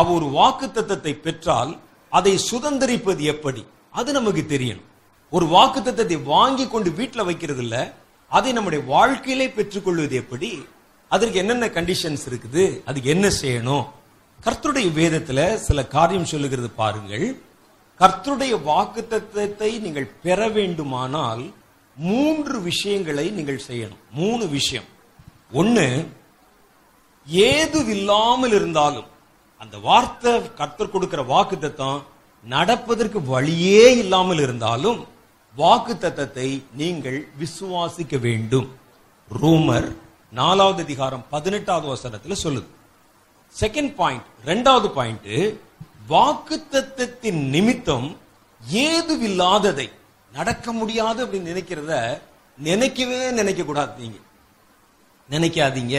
அவ ஒரு வாக்கு தத்தத்தை பெற்றால் அதை சுதந்திரிப்பது எப்படி? அது நமக்கு தெரியணும். ஒரு வாக்கு தத்தத்தை வாங்கி கொண்டு வீட்டில் வைக்கிறது இல்ல அதை நம்முடைய வாழ்க்கையிலே பெற்றுக்கொள்வது எப்படி? அதற்கு என்னென்ன கண்டிஷன்ஸ் இருக்குது? அதுக்கு என்ன செய்யணும்? கர்த்தருடைய வேதத்துல சில காரியம் சொல்லுகிறது பாருங்கள். கர்த்தருடைய வாக்கு தத்தத்தை நீங்கள் பெற வேண்டுமானால் மூன்று விஷயங்களை நீங்கள் செய்யணும். மூணு விஷயம். ஒன்னு ஏதுவில்லாமல் இருந்தாலும் அந்த வார்த்தை கர்த்தர் கொடுக்கிற வாக்கு தத்தம் நடப்பதற்கு வழியே இல்லாமல் இருந்தாலும் வாக்கு தத்தத்தை நீங்கள் விசுவாசிக்க வேண்டும். ரூமர் நாலாவது அதிகாரம் பதினெட்டாவது வசனத்தில் சொல்லுது. செகண்ட் பாயிண்ட் ரெண்டாவது பாயிண்ட் வாக்கு தத்தத்தின் நிமித்தம் ஏதுவில்லாததை நடக்க முடியாது அப்படின்னு நினைக்கிறத நினைக்கவே நினைக்க கூடாது நீங்க. நினைக்காதீங்க.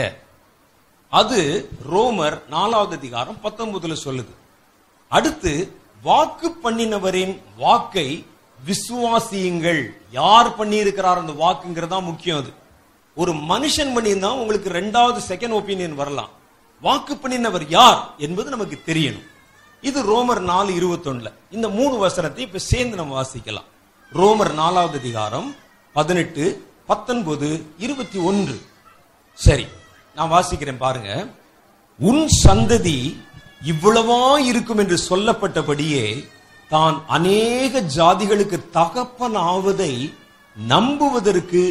அது ரோமர் நாலாவது அதிகாரம் பத்தொன்பதுல சொல்லுது. அடுத்து வாக்கு பண்ணினவரின் வாக்கை விசுவாசியுங்கள். யார் பண்ணி இருக்கிறார் அந்த வாக்குங்கிறதா முக்கியம் அது. ஒரு மனுஷன் பண்ணியிருந்தா உங்களுக்கு ரெண்டாவது செகண்ட் ஒப்பீனியன் வரலாம். வாக்கு பண்ணினவர் யார் என்பது நமக்கு தெரியணும். இது ரோமர் நாலு இருபத்தொன்னுல. இந்த மூணு வசனத்தை இப்ப சேர்ந்து நம்ம வாசிக்கலாம். ரோமர் நாலாவது அதிகாரம் பதினெட்டு பத்தொன்பது இருபத்தி ஒன்று. சரி. நான் வாசிக்கிறேன் பாருங்க. உன் சந்ததி இவ்வளவா இருக்கும் என்று சொல்லப்பட்டபடியே தான் அநேக ஜாதிகளுக்கு தகப்பன் ஆவதை நம்புவதற்கு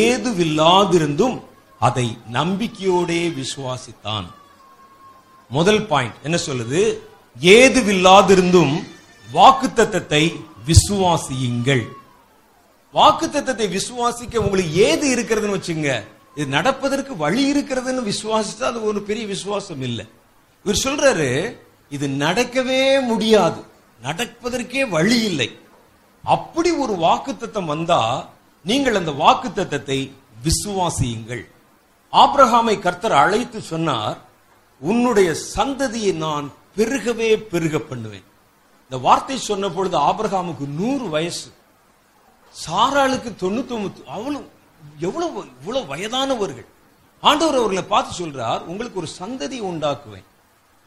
ஏதுவில்லாதிருந்தும் அதை நம்பிக்கையோடே விசுவாசித்தான். முதல் பாயிண்ட் என்ன சொல்லுது? ஏதுவில்லாதிருந்தும் வாக்குத்தத்தத்தை விசுவாசியுங்கள். வாக்குத்தத்தத்தை விசுவாசிக்க உங்களுக்கு ஏது இருக்கிறதுன்னு வச்சுங்க இது நடப்பதற்கு வழி இருக்கிறதுன்னு விசுவாசிச்சா அது ஒரு பெரிய விசுவாசம் இல்லை. இவர் சொல்றாரு இது நடக்கவே முடியாது. நடப்பதற்கே வழி இல்லை. அப்படி ஒரு வாக்குத்தத்தம் வந்தா நீங்கள் அந்த வாக்குத்தத்தத்தை விசுவாசியுங்கள். ஆப்ரஹாமை கர்த்தர் அழைத்து சொன்னார் உன்னுடைய சந்ததியை நான் பெருகவே பெருக பண்ணுவேன். இந்த வார்த்தை சொன்ன பொழுது ஆபிரகாமுக்கு நூறு வயசு. சாராளுக்கு தொண்ணூத்தி ஒன்பது எவ்வளவு இவ்வளவு வயதானவர்கள். ஆண்டவர் அவர்களை பார்த்து சொல்றார் உங்களுக்கு ஒரு சந்ததி உண்டாக்குவேன்.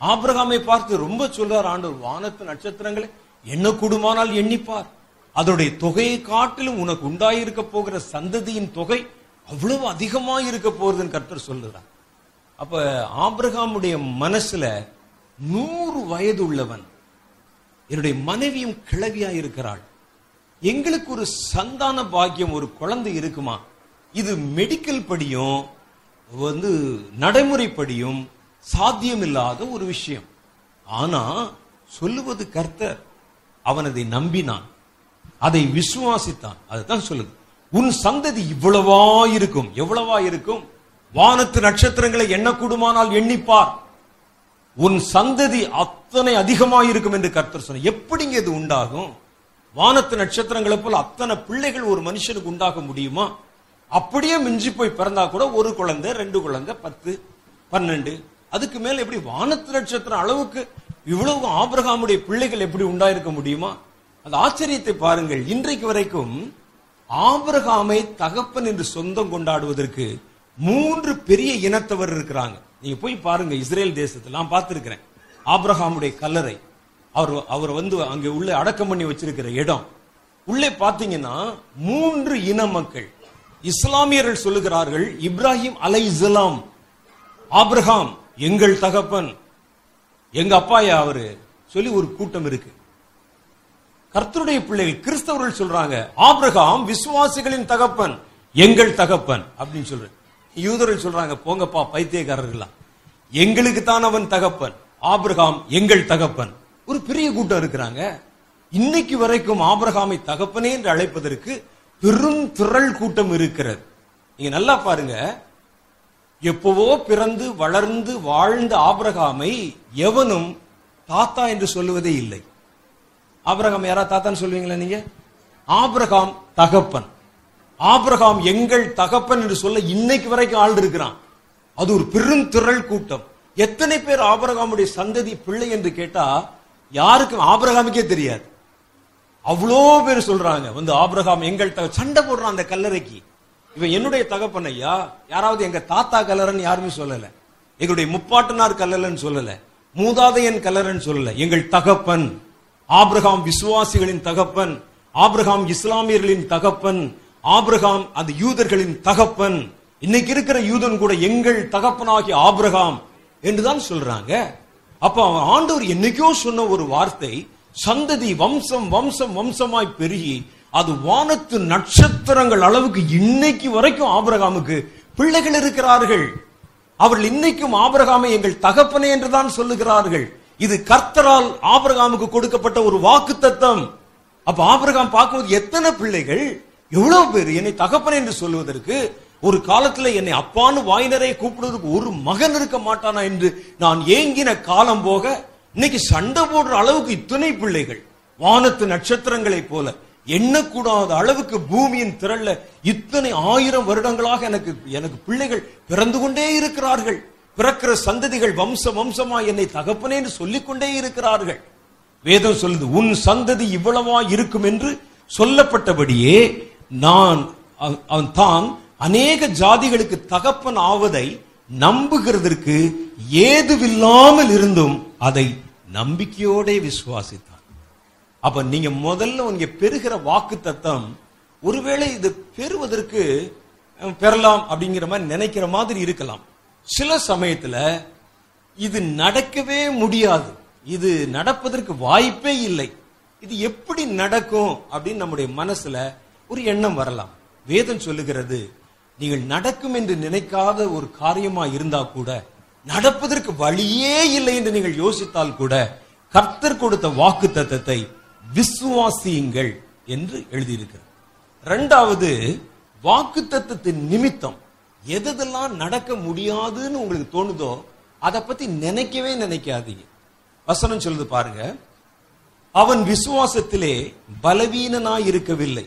ஆபிரகாமை பார்த்து ரொம்ப சொல்றார் ஆண்டவர் வானத்து நட்சத்திரங்களை என்ன கூடுமானால் எண்ணிப்பார். அதனுடைய தொகையை காட்டிலும் உனக்கு உண்டாயிருக்க போகிற சந்ததியின் தொகை அவ்வளவு அதிகமாக இருக்க போகுதுன்னு கர்த்தர் சொல்லுறார். அப்ப ஆபிரகாமுடைய மனசுல நூறு வயது உள்ளவன் என்னுடைய மனைவியும் கிளவியா இருக்கிறாள் எங்களுக்கு ஒரு சந்தான பாக்கியம் ஒரு குழந்தை இருக்குமா? இது மெடிக்கல் படியும் வந்து நடைமுறைப்படியும் சாத்தியமில்லாத ஒரு விஷயம். ஆனா சொல்லுவது கர்த்தர் அவன் அதை நம்பினான். அதை விசுவாசித்தான். அதுதான் சொல்லுது. உன் சந்ததி இவ்வளவா இருக்கும் எவ்வளவா இருக்கும்? வானத்து நட்சத்திரங்களை எண்ணக்கூடுமானால் எண்ணிப்பார். உன் சந்ததி அத்தனை அதிகமாக இருக்கும் என்று கர்த்தர் சொன்ன எப்படிங்க இது உண்டாகும்? வானத்து நட்சத்திரங்களை போல அத்தனை பிள்ளைகள் ஒரு மனுஷனுக்கு உண்டாக முடியுமா? அப்படியே மிஞ்சி போய் பிறந்தா கூட ஒரு குழந்தை ரெண்டு குழந்தை பத்து பன்னெண்டு. அதுக்கு மேல எப்படி வானத்து நட்சத்திரம் அளவுக்கு இவ்வளவு ஆபிரகாமுடைய பிள்ளைகள் எப்படி உண்டாயிருக்க முடியுமா? அந்த ஆச்சரியத்தை பாருங்கள். இன்றைக்கு வரைக்கும் ஆபிரகாமை தகப்பன் என்று சொந்தம் கொண்டாடுவதற்கு மூன்று பெரிய இனத்தவர் இருக்கிறாங்க. நீங்க போய் பாருங்க இஸ்ரேல் தேசத்தில். நான் பார்த்திருக்கிறேன். ஆபிரகாமுடைய கல்லறை. அவர் அவர் வந்து அங்கே உள்ள அடக்கம் பண்ணி வச்சிருக்கிற இடம். உள்ளே பார்த்தீங்கன்னா மூன்று இன மக்கள். இஸ்லாமியர்கள் சொல்லுகிறார்கள் இப்ராஹிம் அலை இஸ்லாம் ஆப்ரஹாம் எங்கள் தகப்பன் எங்க அப்பாயா அவரு? சொல்லி ஒரு கூட்டம் இருக்கு. கர்த்தருடைய பிள்ளைகள் கிறிஸ்தவர்கள் சொல்றாங்க ஆப்ரஹாம் விசுவாசிகளின் தகப்பன் எங்கள் தகப்பன் அப்படின்னு சொல்ற யூதர்கள் சொல்றாங்க போங்கப்பா பைத்தியக்காரர்களா எங்களுக்கு தான் அவன் தகப்பன் ஆப்ரஹாம் எங்கள் தகப்பன். ஒரு பெரிய கூட்டம் இருக்கிறாங்க. இன்னைக்கு வரைக்கும் ஆபிரகாமை தகப்பனே என்று அழைப்பதற்கு பெரும் திரள் கூட்டம் இருக்கிறது. நீங்க நல்லா பாருங்க. எப்பவோ பிறந்து வளர்ந்து வாழ்ந்த ஆபிரகாமை எவனும் தாத்தா என்று சொல்லுவதே இல்லை. ஆபிரகாம் யாரா தாத்தான்னு சொல்லுவீங்களா நீங்க? ஆபிரகாம் தகப்பன். ஆபிரகாம் எங்கள் தகப்பன் என்று சொல்ல இன்னைக்கு வரைக்கும் ஆள் இருக்கிறான். அது ஒரு பெரும் திரள் கூட்டம். எத்தனை பேர் ஆபரகாமுடைய சந்ததி பிள்ளை என்று கேட்டா யாருக்கும் ஆபரகாமுக்கே தெரியாது. அவ்வளோ பேர் சொல்றாங்க வந்து ஆபிரகாம் எங்கள் சண்டை போடுறான் அந்த கல்லறைக்கு. இவன் என்னுடைய தகப்பன் ஐயா. யாராவது எங்க தாத்தா கல்லறன்னு யாருமே சொல்லல. எங்களுடைய முப்பாட்டனார் கல்லறைன்னு சொல்லல. மூதாதையன் கல்லறன்னு சொல்லல. எங்கள் தகப்பன். ஆபிரகாம் விசுவாசிகளின் தகப்பன். ஆபிரகாம் இஸ்லாமியர்களின் தகப்பன். ஆபிரகாம் அந்த யூதர்களின் தகப்பன். இன்னைக்கு இருக்கிற யூதன் கூட எங்கள் தகப்பனாகிய ஆபிரகாம் என்றுதான் சொல்றாங்க. அப்ப அவன் ஆண்டவர் என்னைக்கோ சொன்ன ஒரு வார்த்தை சந்ததி வம்சம் வம்சம் வம்சமாய் பெருகி அது வானத்து நட்சத்திரங்கள் அளவுக்கு இன்னைக்கு வரைக்கும் ஆபரகாமுக்கு பிள்ளைகள் இருக்கிறார்கள். அவர்கள் இன்னைக்கும் ஆபரகாமை எங்கள் தகப்பனே என்றுதான் சொல்லுகிறார்கள். இது கர்த்தரால் ஆபரகாமுக்கு கொடுக்கப்பட்ட ஒரு வாக்கு தத்தம் அப்ப ஆபிரகாம் பார்க்கும்போது எத்தனை பிள்ளைகள்? எவ்வளவு பேர்? என்னை தகப்பன் என்று சொல்லுவதற்கு ஒரு காலத்துல என்னை அப்பான்னு வாயினரை கூப்பிடுவதற்கு ஒரு மகன் இருக்க மாட்டானா என்று நான் ஏங்கின காலம் போக இன்னைக்கு சண்டை போடுற அளவுக்கு இத்தனை பிள்ளைகள் வானத்து நட்சத்திரங்களைப் போல எண்ணக்கூடாத அளவுக்கு பூமியின் திரள்ல இத்தனை ஆயிரம் வருடங்களாக எனக்கு எனக்கு பிள்ளைகள் பிறந்து கொண்டே இருக்கிறார்கள். பிறக்கிற சந்ததிகள் வம்ச வம்சமா என்னை தகப்பனேன்னு சொல்லிக் கொண்டே இருக்கிறார்கள். வேதம் சொல்லுது உன் சந்ததி இவ்வளவா இருக்கும் என்று சொல்லப்பட்டபடியே நான் அவன் தான் அநேக ஜாதிகளுக்கு தகப்பன் ஆவதை நம்புகிறதற்கு ஏதுவில்லாமல் இருந்தும் அதை நம்பிக்கையோட விசுவாசித்தான். அப்ப நீங்க முதல்ல உங்க பெறுகிற வாக்கு தத்தம் ஒருவேளை இது பெறுவதற்கு பெறலாம் அப்படிங்கிற மாதிரி நினைக்கிற மாதிரி இருக்கலாம். சில சமயத்துல இது நடக்கவே முடியாது. இது நடப்பதற்கு வாய்ப்பே இல்லை. இது எப்படி நடக்கும் அப்படின்னு நம்முடைய மனசுல ஒரு எண்ணம் வரலாம். வேதம் சொல்லுகிறது நீங்கள் நடக்கும் என்று நினைக்காத ஒரு காரியமா இருந்தா கூட நடப்பதற்கு வழியே இல்லை என்று நீங்கள் யோசித்தால் கூட கர்த்தர் கொடுத்த வாக்கு தத்தத்தை விசுவாசியுங்கள் என்று எழுதியிருக்கிறார். இரண்டாவது வாக்கு தத்தத்தின் நிமித்தம் எதெல்லாம் நடக்க முடியாதுன்னு உங்களுக்கு தோணுதோ அதை பத்தி நினைக்கவே நினைக்காதீங்க. வசனம் சொல்லுது பாருங்க. அவன் விசுவாசத்திலே பலவீனனாய் இருக்கவில்லை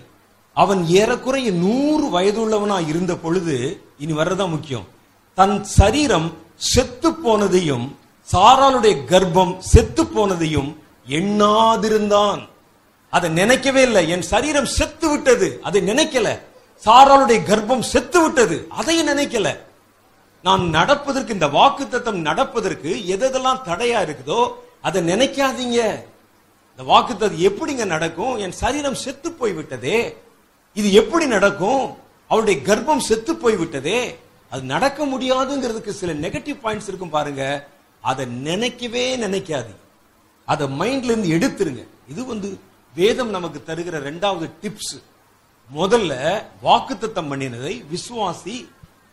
அவன் ஏறக்குறைய நூறு வயதுள்ளவனா இருந்த பொழுது இனி வர்றதா முக்கியம். தன் சரீரம் செத்து போனதையும் சாராளுடைய கர்ப்பம் செத்து போனதையும் எண்ணாதிருந்தான். அதை நினைக்கவே இல்லை. என் சரீரம் செத்து விட்டது. அதை நினைக்கல. சாராளுடைய கர்ப்பம் செத்து விட்டது. அதையும் நினைக்கல. நான் நடப்பதற்கு இந்த வாக்குத்தத்தம் நடப்பதற்கு எதெல்லாம் தடையா இருக்குதோ அதை நினைக்காதீங்க. இந்த வாக்குத்தத்தம் எப்படிங்க நடக்கும்? என் சரீரம் செத்து போய் விட்டதே இது எப்படி நடக்கும்? அவருடைய கர்ப்பம் செத்து போய் விட்டதே அது நடக்க முடியாதுங்கிறதுக்கு சில நெகட்டிவ் பாயிண்ட்ஸ் இருக்கும் பாருங்க. அதை நினைக்கவே நினைக்காது அதை மைண்ட்ல இருந்து எடுத்துருங்க. இது வந்து வேதம் நமக்கு தருகிற ரெண்டாவது டிப்ஸ் முதல்ல வாக்குத்தத்தம் பண்ணினதை விசுவாசி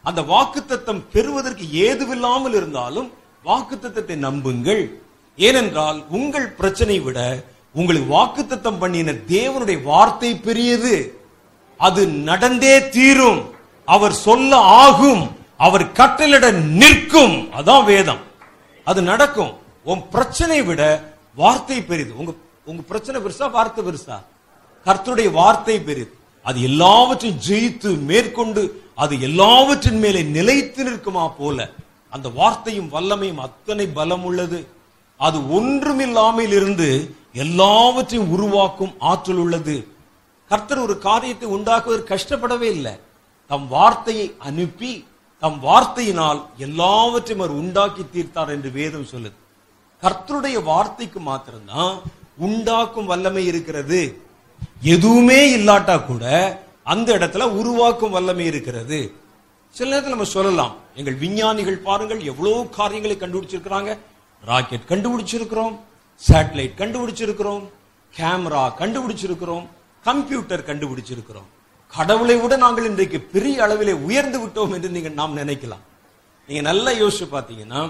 அந்த வாக்குத்தத்தம் பெறுவதற்கு ஏதுவில்லாமல் இருந்தாலும் வாக்குத்தத்தத்தை நம்புங்கள். ஏனென்றால் உங்கள் பிரச்சனை விட உங்களுக்கு வாக்குத்தத்தம் பண்ணின தேவனுடைய வார்த்தை பெரியது. அது நடந்தே தீரும். அவர் சொல்ல ஆகும். அவர் கட்டளிட நிற்கும். அதான் வேதம். அது நடக்கும். உன் பிரச்சனை விட வார்த்தை பெரிது. உங்க உங்க பிரச்சனை பெருசா வார்த்தை பெருசா? கர்த்தருடைய வார்த்தை பெரிது. அது எல்லாவற்றையும் ஜெயித்து மேற்கொண்டு அது எல்லாவற்றின் மேலே நிலைத்து நிற்குமா போல. அந்த வார்த்தையும் வல்லமையும் அத்தனை பலம் உள்ளது அது ஒன்றுமில்லாமல் இருந்து எல்லாவற்றையும் உருவாக்கும் ஆற்றல் உள்ளது. கர்த்தர் ஒரு காரியத்தை உண்டாக்குவதற்கு கஷ்டப்படவே இல்லை. தம் வார்த்தையை அனுப்பி தம் வார்த்தையினால் எல்லாவற்றையும் அவர் உண்டாக்கி தீர்த்தார் என்று வேதம் சொல்லுது. கர்த்தருடைய வார்த்தைக்கு மாத்திரம்தான் உண்டாக்கும் வல்லமை இருக்கிறது. எதுவுமே இல்லாட்டா கூட அந்த இடத்துல உருவாக்கும் வல்லமை இருக்கிறது. சில நேரத்தில் நம்ம சொல்லலாம் எங்கள் விஞ்ஞானிகள் பாருங்கள் எவ்வளவு காரியங்களை கண்டுபிடிச்சிருக்கிறாங்க. ராக்கெட் கண்டுபிடிச்சிருக்கிறோம் சேட்டலைட் கண்டுபிடிச்சிருக்கிறோம் கேமரா கண்டுபிடிச்சிருக்கிறோம் கம்ப்யூட்டர் கண்டுபிடிச்சிருக்கிறோம். கடவுளை விட நாங்கள் இன்றைக்கு பெரிய அளவிலே உயர்ந்து விட்டோம் என்று நீங்கள் நாம் நினைக்கலாம். நீங்க நல்லா யோசிச்சு பார்த்தீங்கன்னா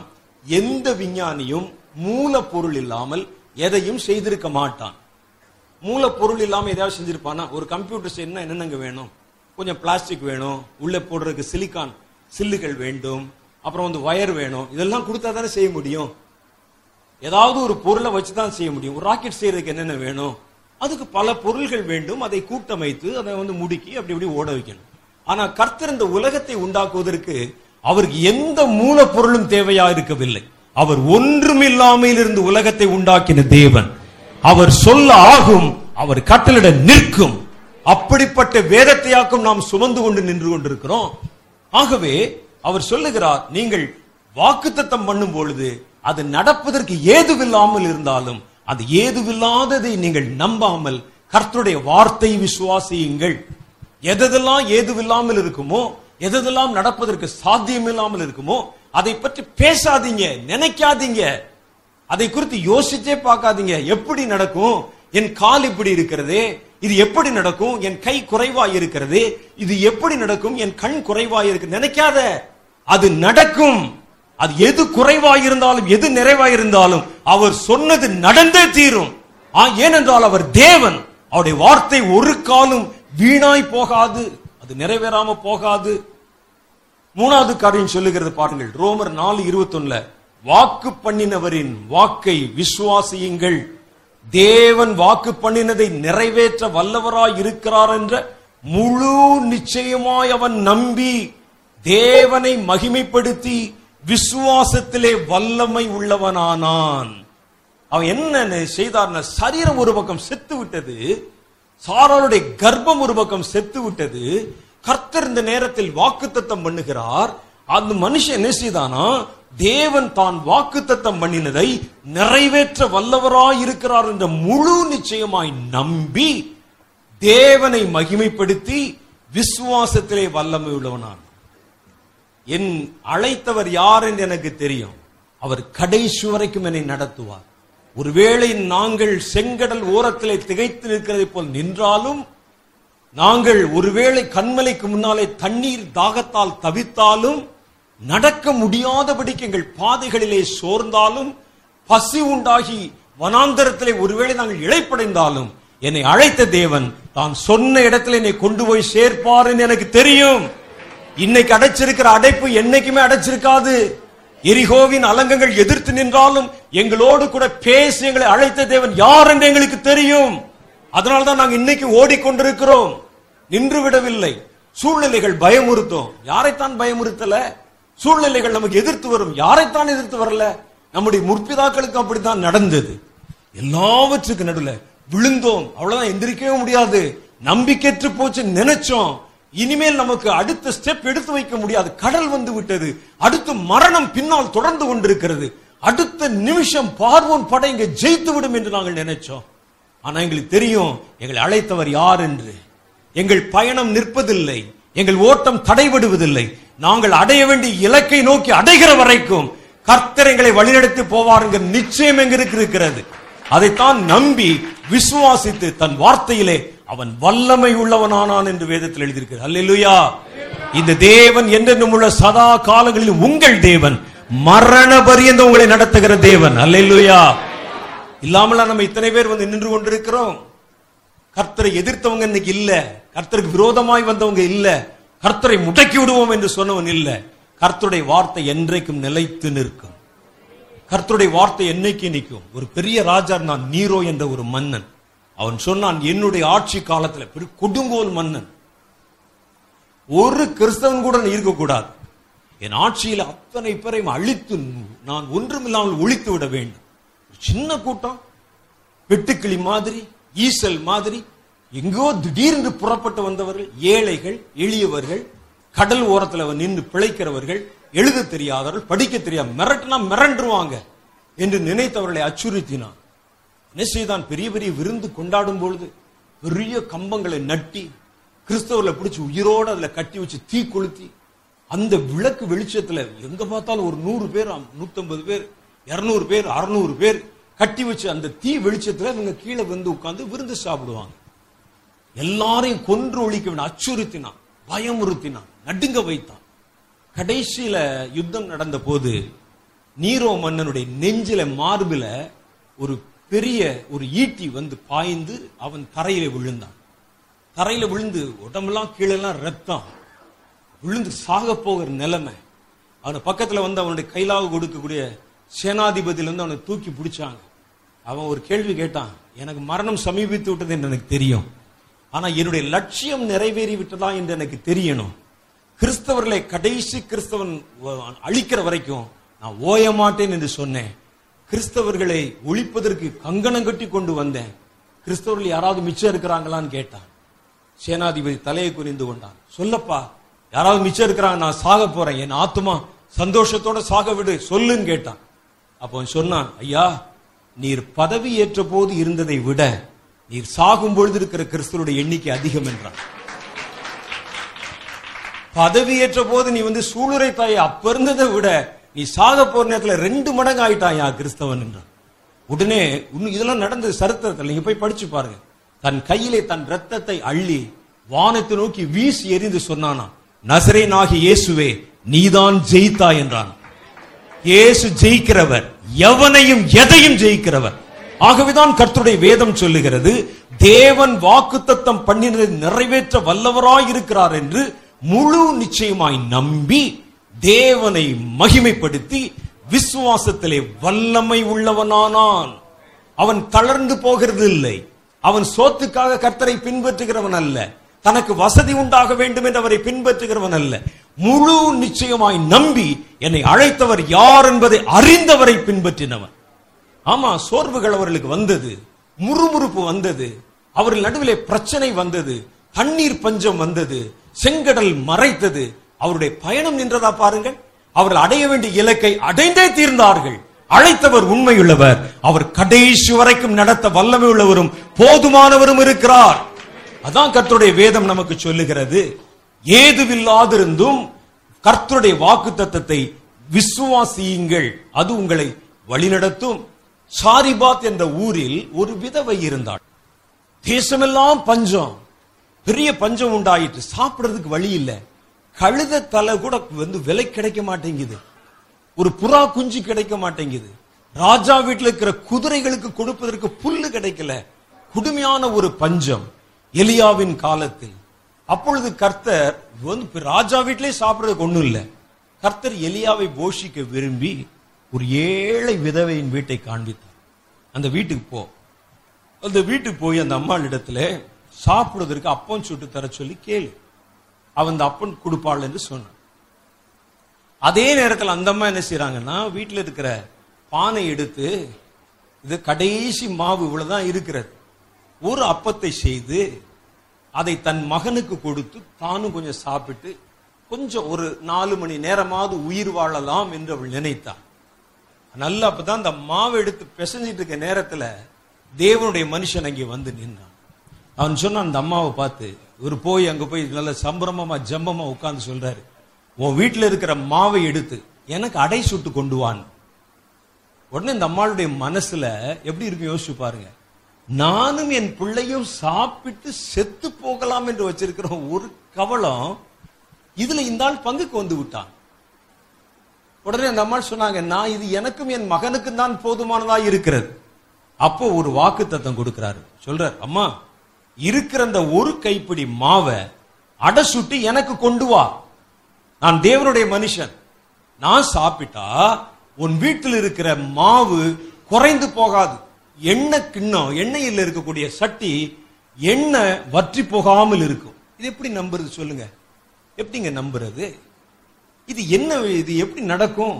எந்த விஞ்ஞானியும் மூலப்பொருள் இல்லாமல் எதையும் செய்திருக்க மாட்டான். மூலப்பொருள் இல்லாமல் எதாவது செஞ்சிருப்பானா? ஒரு கம்ப்யூட்டர் செய்யணும்னா என்னென்னங்க வேணும்? கொஞ்சம் பிளாஸ்டிக் வேணும் உள்ளே போடுறதுக்கு சிலிக்கான் சில்லுகள் வேண்டும் அப்புறம் வந்து ஒயர் வேணும் இதெல்லாம் கொடுத்தா தானே செய்ய முடியும்? ஏதாவது ஒரு பொருளை வச்சு தான் செய்ய முடியும். ஒரு ராக்கெட் செய்யறதுக்கு என்னென்ன வேணும்? அதுக்கு பல பொருள்கள் வேண்டும். அதை கூட்டமைத்து அதை வந்து முடுக்கி அப்படி இப்படி ஓட வைக்கணும். ஆனா கர்த்தர் இந்த உலகத்தை உண்டாக்குவதற்கு அவருக்கு எந்த மூலப்பொருளும் தேவையா இருக்கவில்லை. அவர் ஒன்றுமில்லாமல் இருந்து உலகத்தை உண்டாக்கின தேவன். அவர் சொல்ல ஆகும் அவர் கட்டளிட நிற்கும். அப்படிப்பட்ட வேதத்தையாக்கும் நாம் சுமந்து கொண்டு நின்று கொண்டிருக்கிறோம். ஆகவே அவர் சொல்லுகிறார் நீங்கள் வாக்குத்தத்தம் பண்ணும் பொழுது அது நடப்பதற்கு ஏதுவில்லாமல் இருந்தாலும் அது ஏதுவில்லாததை நீங்கள் நம்பாமல் கர்த்தருடைய வார்த்தை விசுவாசியுங்கள். எதெல்லாம் ஏதுவில்லாமல் இருக்குமோ எதெல்லாம் நடப்பதற்கு சாத்தியம் இல்லாமல் இருக்குமோ அதை பற்றி பேசாதீங்க நினைக்காதீங்க. அதை குறித்து யோசிச்சே பார்க்காதீங்க. எப்படி நடக்கும்? என் கால் இப்படி இருக்கிறது இது எப்படி நடக்கும்? என் கை குறைவா இருக்கிறது இது எப்படி நடக்கும்? என் கண் குறைவா இருக்கு. நினைக்காத. அது நடக்கும். அது எது குறைவாக இருந்தாலும் எது நிறைவாக இருந்தாலும் அவர் சொன்னது நடந்தே தீரும். ஆ, ஏனென்றால் அவர் தேவன். அவருடைய வார்த்தை ஒரு காலும் வீணாய் போகாது அது நிறைவேறாம போகாது. மூணாவது காரியம் சொல்லுகிறது பாருங்கள். ரோமர் நாலு இருபத்தொன்னுல வாக்கு பண்ணினவரின் வாக்கை விசுவாசியுங்கள். தேவன் வாக்கு பண்ணினதை நிறைவேற்ற வல்லவராய் இருக்கிறார் என்ற முழு நிச்சயமாய் அவன் நம்பி தேவனை மகிமைப்படுத்தி விசுவாசத்திலே வல்லமை உள்ளவனானான். அவன் என்ன செய்தார் சரீரம் ஒரு பக்கம் செத்து விட்டது சாராளுடைய கர்ப்பம் ஒரு பக்கம் செத்து விட்டது கர்த்தர் இந்த நேரத்தில் வாக்குத்தத்தம் பண்ணுகிறார் அந்த மனுஷன் என்ன செய்தானா தேவன் தான் வாக்குத்தத்தம் பண்ணினதை நிறைவேற்ற வல்லவராய் இருக்கிறார் என்ற முழு நிச்சயமாய் நம்பி தேவனை மகிமைப்படுத்தி விசுவாசத்திலே வல்லமை உள்ளவனான். என் அழைத்தவர் யார் என்று எனக்கு தெரியும். அவர் கடைசி வரைக்கும் என்னை நடத்துவார். ஒருவேளை நாங்கள் செங்கடல் ஓரத்திலே திகைத்து நிற்கிறதை போல் நின்றாலும் நாங்கள் ஒருவேளை கண்மலைக்கு முன்னாலே தண்ணீர் தாகத்தால் தவித்தாலும் நடக்க முடியாதபடிக்கு எங்கள் பாதைகளிலே சோர்ந்தாலும் பசி உண்டாகி வனாந்தரத்திலே ஒருவேளை நாங்கள் இழைப்படைந்தாலும் என்னை அழைத்த தேவன் தான் சொன்ன இடத்துல என்னை கொண்டு போய் சேர்ப்பார் என்று எனக்கு தெரியும். இன்னைக்கு அடைச்சிருக்கிற அடைப்பு என்னைக்குமே அடைச்சிருக்காது. எரிகோவின் அலங்கங்கள் எதிர்த்து நின்றாலும் எங்களோடு கூட பேசி எங்களை அழைத்த தேவன் யார் என்று எங்களுக்கு தெரியும். அதனால தான் நாங்க இன்னைக்கு ஓடிக்கொண்டிருக்கிறோம். நின்று விடவில்லை சூழ்நிலைகள் பயமுறுத்தும். யாரைத்தான் பயமுறுத்தல? சூழ்நிலைகள் நமக்கு எதிர்த்து வரும். யாரைத்தான் எதிர்த்து வரல? நம்முடைய முற்பிதாக்களுக்கு அப்படித்தான் நடந்தது. எல்லாவற்றுக்கு நடுவில் விழுந்தோம். அவ்வளவுதான் எந்திரிக்கவே முடியாது. நம்பிக்கையற்று போச்சு நினைச்சோம். இனிமேல் நமக்கு அடுத்த ஸ்டெப் எடுத்து வைக்க முடியாது. கடல் வந்து விட்டது. அடுத்து மரணம் பின்னால் தொடர்ந்து கொண்டிருக்கிறது. அடுத்த நிமிஷம் பார்வோன் படை இங்க ஜெயித்து விடும் என்று நாங்கள் நினைச்சோம். ஆனா எங்களுக்கு தெரியும் எங்களை அழைத்தவர் யார் என்று. எங்கள் பயணம் நிற்பதில்லை. எங்கள் ஓட்டம் தடைபடுவதில்லை. நாங்கள் அடைய வேண்டிய இலக்கை நோக்கி அடைகிற வரைக்கும் கர்த்தர் எங்களை வழிநடத்தி போவாருங்கிற நிச்சயம் எங்களுக்கு இருக்கிறது அதைத்தான் நம்பி விசுவாசித்து தன் வார்த்தையிலே அவன் வல்லமை உள்ளவனானான் என்று வேதத்தில் எழுதியிருக்கிறது. அல்லா இந்த தேவன் என்றென்றும் உள்ள சதா காலங்களில் உங்கள் தேவன் மரண பரியந்த உங்களை நடத்துகிற தேவன். அல்லா இல்லாமல நம்ம இத்தனை பேர் வந்து நின்று கொண்டிருக்கிறோம். கர்த்தரை எதிர்த்தவங்க இன்னைக்கு இல்ல. கர்த்தருக்கு விரோதமாய் வந்தவங்க இல்ல. கர்த்தரை முடக்கி விடுவோம் என்று சொன்னவன் இல்ல. கர்த்தருடைய வார்த்தை என்றைக்கும் நிலைத்து நிற்கும். கர்த்தருடைய வார்த்தை என்னைக்கு நிற்கும்? ஒரு பெரிய ராஜா நான் நீரோ என்ற ஒரு மன்னன். அவன் சொன்னான் என்னுடைய ஆட்சி காலத்துல கொடுங்கோல் மன்னன். ஒரு கிறிஸ்தவன் கூட இருக்கக்கூடாது. என் ஆட்சியில் அத்தனை பேரையும் அழித்து நான் ஒன்றுமில்லாமல் ஒழித்து விட வேண்டும். சின்ன கூட்டம். வெட்டுக்கிளி மாதிரி ஈசல் மாதிரி எங்கோ திடீரென்று புறப்பட்டு வந்தவர்கள் ஏழைகள் எளியவர்கள் கடல் ஓரத்துல நின்று பிழைக்கிறவர்கள் எழுத தெரியாதவர்கள் படிக்க தெரியாது மிரட்டினா மிரண்டுருவாங்க என்று நினைத்தவர்களை அச்சுறுத்தினான். என்ன செய்தான் பெரிய பெரிய விருந்து கொண்டாடும் பொழுது பெரிய கம்பங்களை நட்டி கிறிஸ்தவர்களை பிடிச்சு உயிரோட அதுல கட்டி வச்சு தீ கொளுத்தி அந்த விளக்கு வெளிச்சத்துல எங்க பார்த்தாலும் ஒரு நூறு பேர் நூத்தம்பது பேர் இருநூறு பேர் அறுநூறு பேர் கட்டி வச்சு அந்த தீ வெளிச்சத்துல இவங்க கீழே வந்து உட்கார்ந்து விருந்து சாப்பிடுவாங்க. எல்லாரையும் கொன்று ஒழிக்க வேண்டும் அச்சுறுத்தினான் பயமுறுத்தினான் நடுங்க வைத்தான். கடைசியில யுத்தம் நடந்த போது நீரோ மன்னனுடைய நெஞ்சில மார்பில ஒரு பெரிய ஒரு ஈட்டி வந்து பாய்ந்து அவன் தரையில விழுந்தான். தரையில விழுந்து உடம்பெல்லாம் கீழெல்லாம் ரத்தம். விழுந்து சாக போகிற நிலைமை. அவனை பக்கத்துல வந்து அவனுடைய கைலாக கொடுக்கக்கூடிய சேனாதிபதியில இருந்து அவனை தூக்கி பிடிச்சாங்க. அவன் ஒரு கேள்வி கேட்டான் எனக்கு மரணம் சமீபித்து விட்டது என்று எனக்கு தெரியும். ஆனா என்னுடைய லட்சியம் நிறைவேறி விட்டதா என்று எனக்கு தெரியணும். கிறிஸ்தவர்களை கடைசி கிறிஸ்தவன் அழிக்கிற வரைக்கும் நான் ஓய மாட்டேன் என்று சொன்னேன். கிறிஸ்தவர்களை ஒழிப்பதற்கு கங்கணம் கட்டி கொண்டு வந்தேன். கிறிஸ்தவர்கள் யாராவது மிச்சம் இருக்கிறாங்களான்னு கேட்டான். சேனாதிபதி தலையை குறிந்து கொண்டான். சொல்லப்பா யாராவது மிச்சம் இருக்கிறாங்க நான் சாக போறேன். என் ஆத்துமா சந்தோஷத்தோட சாக விடு சொல்லுன்னு கேட்டான். அப்போ சொன்னான் ஐயா நீர் பதவி ஏற்ற போது இருந்ததை விட நீர் சாகும் பொழுது இருக்கிற கிறிஸ்தவருடைய எண்ணிக்கை அதிகம் என்றான். பதவி ஏற்ற போது நீ வந்து சூளுரை தாயை அப்ப இருந்ததை விட நீ சாக போற நேரத்தில் ரெண்டு மடங்கு ஆயிட்டாயா கிறிஸ்தவன் என்றான் உடனே இன்னும் இதெல்லாம் நடந்தது சரித்திரத்தில். நீங்க போய் படிச்சு பாருங்க. தன் கையிலே தன் ரத்தத்தை அள்ளி வானத்தை நோக்கி வீசி எறிந்து சொன்னானா நசரேனாகி இயேசுவே நீதான் ஜெயித்தா என்றான். இயேசு ஜெயிக்கிறவர் எவனையும் எதையும் ஜெயிக்கிறவர். ஆகவேதான் கர்த்தருடைய வேதம் சொல்லுகிறது தேவன் வாக்குத்தத்தம் பண்ணினதை நிறைவேற்ற வல்லவராய் இருக்கிறார் என்று முழு நிச்சயமாய் நம்பி தேவனை மகிமைப்படுத்தி விசுவாசத்திலே வல்லமை உள்ளவனானான். அவன் தளர்ந்து போகிறது இல்லை. அவன் சோத்துக்காக கர்த்தரை பின்பற்றுகிறவன் அல்ல. தனக்கு வசதி உண்டாக வேண்டும் என்று அவரை பின்பற்றுகிறவன் அல்ல. முழு நிச்சயமாய் நம்பி என்னை அழைத்தவர் யார் என்பதை அறிந்தவரை பின்பற்றினவன். ஆமா சோர்வுகள் அவர்களுக்கு வந்தது. முறுமுறுப்பு வந்தது. அவர்கள் நடுவிலே பிரச்சனை வந்தது. தண்ணீர் பஞ்சம் வந்தது. செங்கடல் மறைத்தது. அவருடைய பயணம் நின்றதா பாருங்கள். அவர்கள் அடைய வேண்டிய இலக்கை அடைந்தே தீர்ந்தார்கள். அழைத்தவர் உண்மையுள்ளவர். அவர் கடைசி வரைக்கும் நடத்த வல்லமை உள்ளவரும் போதுமானவரும் இருக்கிறார். அதான் கர்த்தருடைய வேதம் நமக்கு சொல்லுகிறது. ஏதுவில்லாதிருந்தும் கர்த்தருடைய வாக்கு தத்தத்தை விசுவாசியுங்கள். அது உங்களை வழிநடத்தும். சாரிபாத் என்ற ஊரில் ஒரு விதவை இருந்தாள். தேசமெல்லாம் பஞ்சம். பெரிய பஞ்சம் உண்டாயிட்டு சாப்பிடுறதுக்கு வழி இல்ல. கழுத தலை கூட வந்து விலை கிடைக்க மாட்டேங்குது. ஒரு புறா குஞ்சு கிடைக்க மாட்டேங்குது. ராஜா வீட்டில் இருக்கிற குதிரைகளுக்கு கொடுப்பதற்கு புல்லு கிடைக்கல. கொடுமையான ஒரு பஞ்சம் எலியாவின் காலத்தில். அப்பொழுது கர்த்தர் வந்து ராஜா வீட்டிலே சாப்பிடுறதுக்கு ஒண்ணும் இல்லை. கர்த்தர் எலியாவை போஷிக்க விரும்பி ஒரு ஏழை விதவையின் வீட்டை காண்பித்தார். அந்த வீட்டுக்கு போ. அந்த வீட்டுக்கு போய் அந்த அம்மாள் இடத்துல சாப்பிடுவதற்கு அப்பம் சுட்டு தர சொல்லி கேளு. அவன் அப்பன் கொடுப்பாள் என்று சொன்னான். அதே நேரத்தில் அந்த அம்மா என்ன செய்யறாங்கன்னா வீட்டில் இருக்கிற பானை எடுத்து இது கடைசி மாவு இவ்வளவுதான் இருக்கிறது. ஒரு அப்பத்தை செய்து அதை தன் மகனுக்கு கொடுத்து தானும் கொஞ்சம் சாப்பிட்டு கொஞ்சம் ஒரு நாலு மணி நேரமாவது உயிர் வாழலாம் என்று அவள் நினைத்தாள். நல்ல அப்பதான் அந்த மாவை எடுத்து பிசைஞ்சிட்டு இருக்க நேரத்துல தேவனுடைய மனுஷன் அங்கே வந்து நின்றான் அவன் சொன்னான் அந்த அம்மாவை பார்த்து இவர் போய் அங்க போய் நல்ல சம்பிரமமா ஜம்பமா உட்கார்ந்து சொல்றாரு. உன் வீட்டில் இருக்கிற மாவை எடுத்து எனக்கு அடை சுட்டு கொண்டு வான் உடனே இந்த அம்மாளுடைய மனசுல எப்படி இருக்கு யோசிச்சு பாருங்க. நானும் என் பிள்ளையும் சாப்பிட்டு செத்து போகலாம் என்று வச்சிருக்கிற ஒரு கவலம் இதுல இந்த ஆள் பங்குக்கு வந்து விட்டான். உடனே அந்த அம்மா சொன்னாங்க நான் இது எனக்கும் என் மகனுக்கும் தான் போதுமானதா இருக்கிறது. அப்போ ஒரு வாக்கு தத்தம் கொடுக்கிறாரு. சொல்றார் அம்மா இருக்கிற அந்த ஒரு கைப்பிடி மாவை அடை சுட்டு எனக்கு கொண்டு வா. நான் தேவனுடைய மனுஷன். நான் சாப்பிட்டா உன் வீட்டில் இருக்கிற மாவு குறைந்து போகாது. எண்ணெய் கிண்ணம் எண்ணெயில் இருக்கக்கூடிய சட்டி எண்ணெய் வற்றி போகாமல் இருக்கும். இது எப்படி நம்புறது சொல்லுங்க. எப்படிங்க நம்புறது? இது என்ன இது எப்படி நடக்கும்?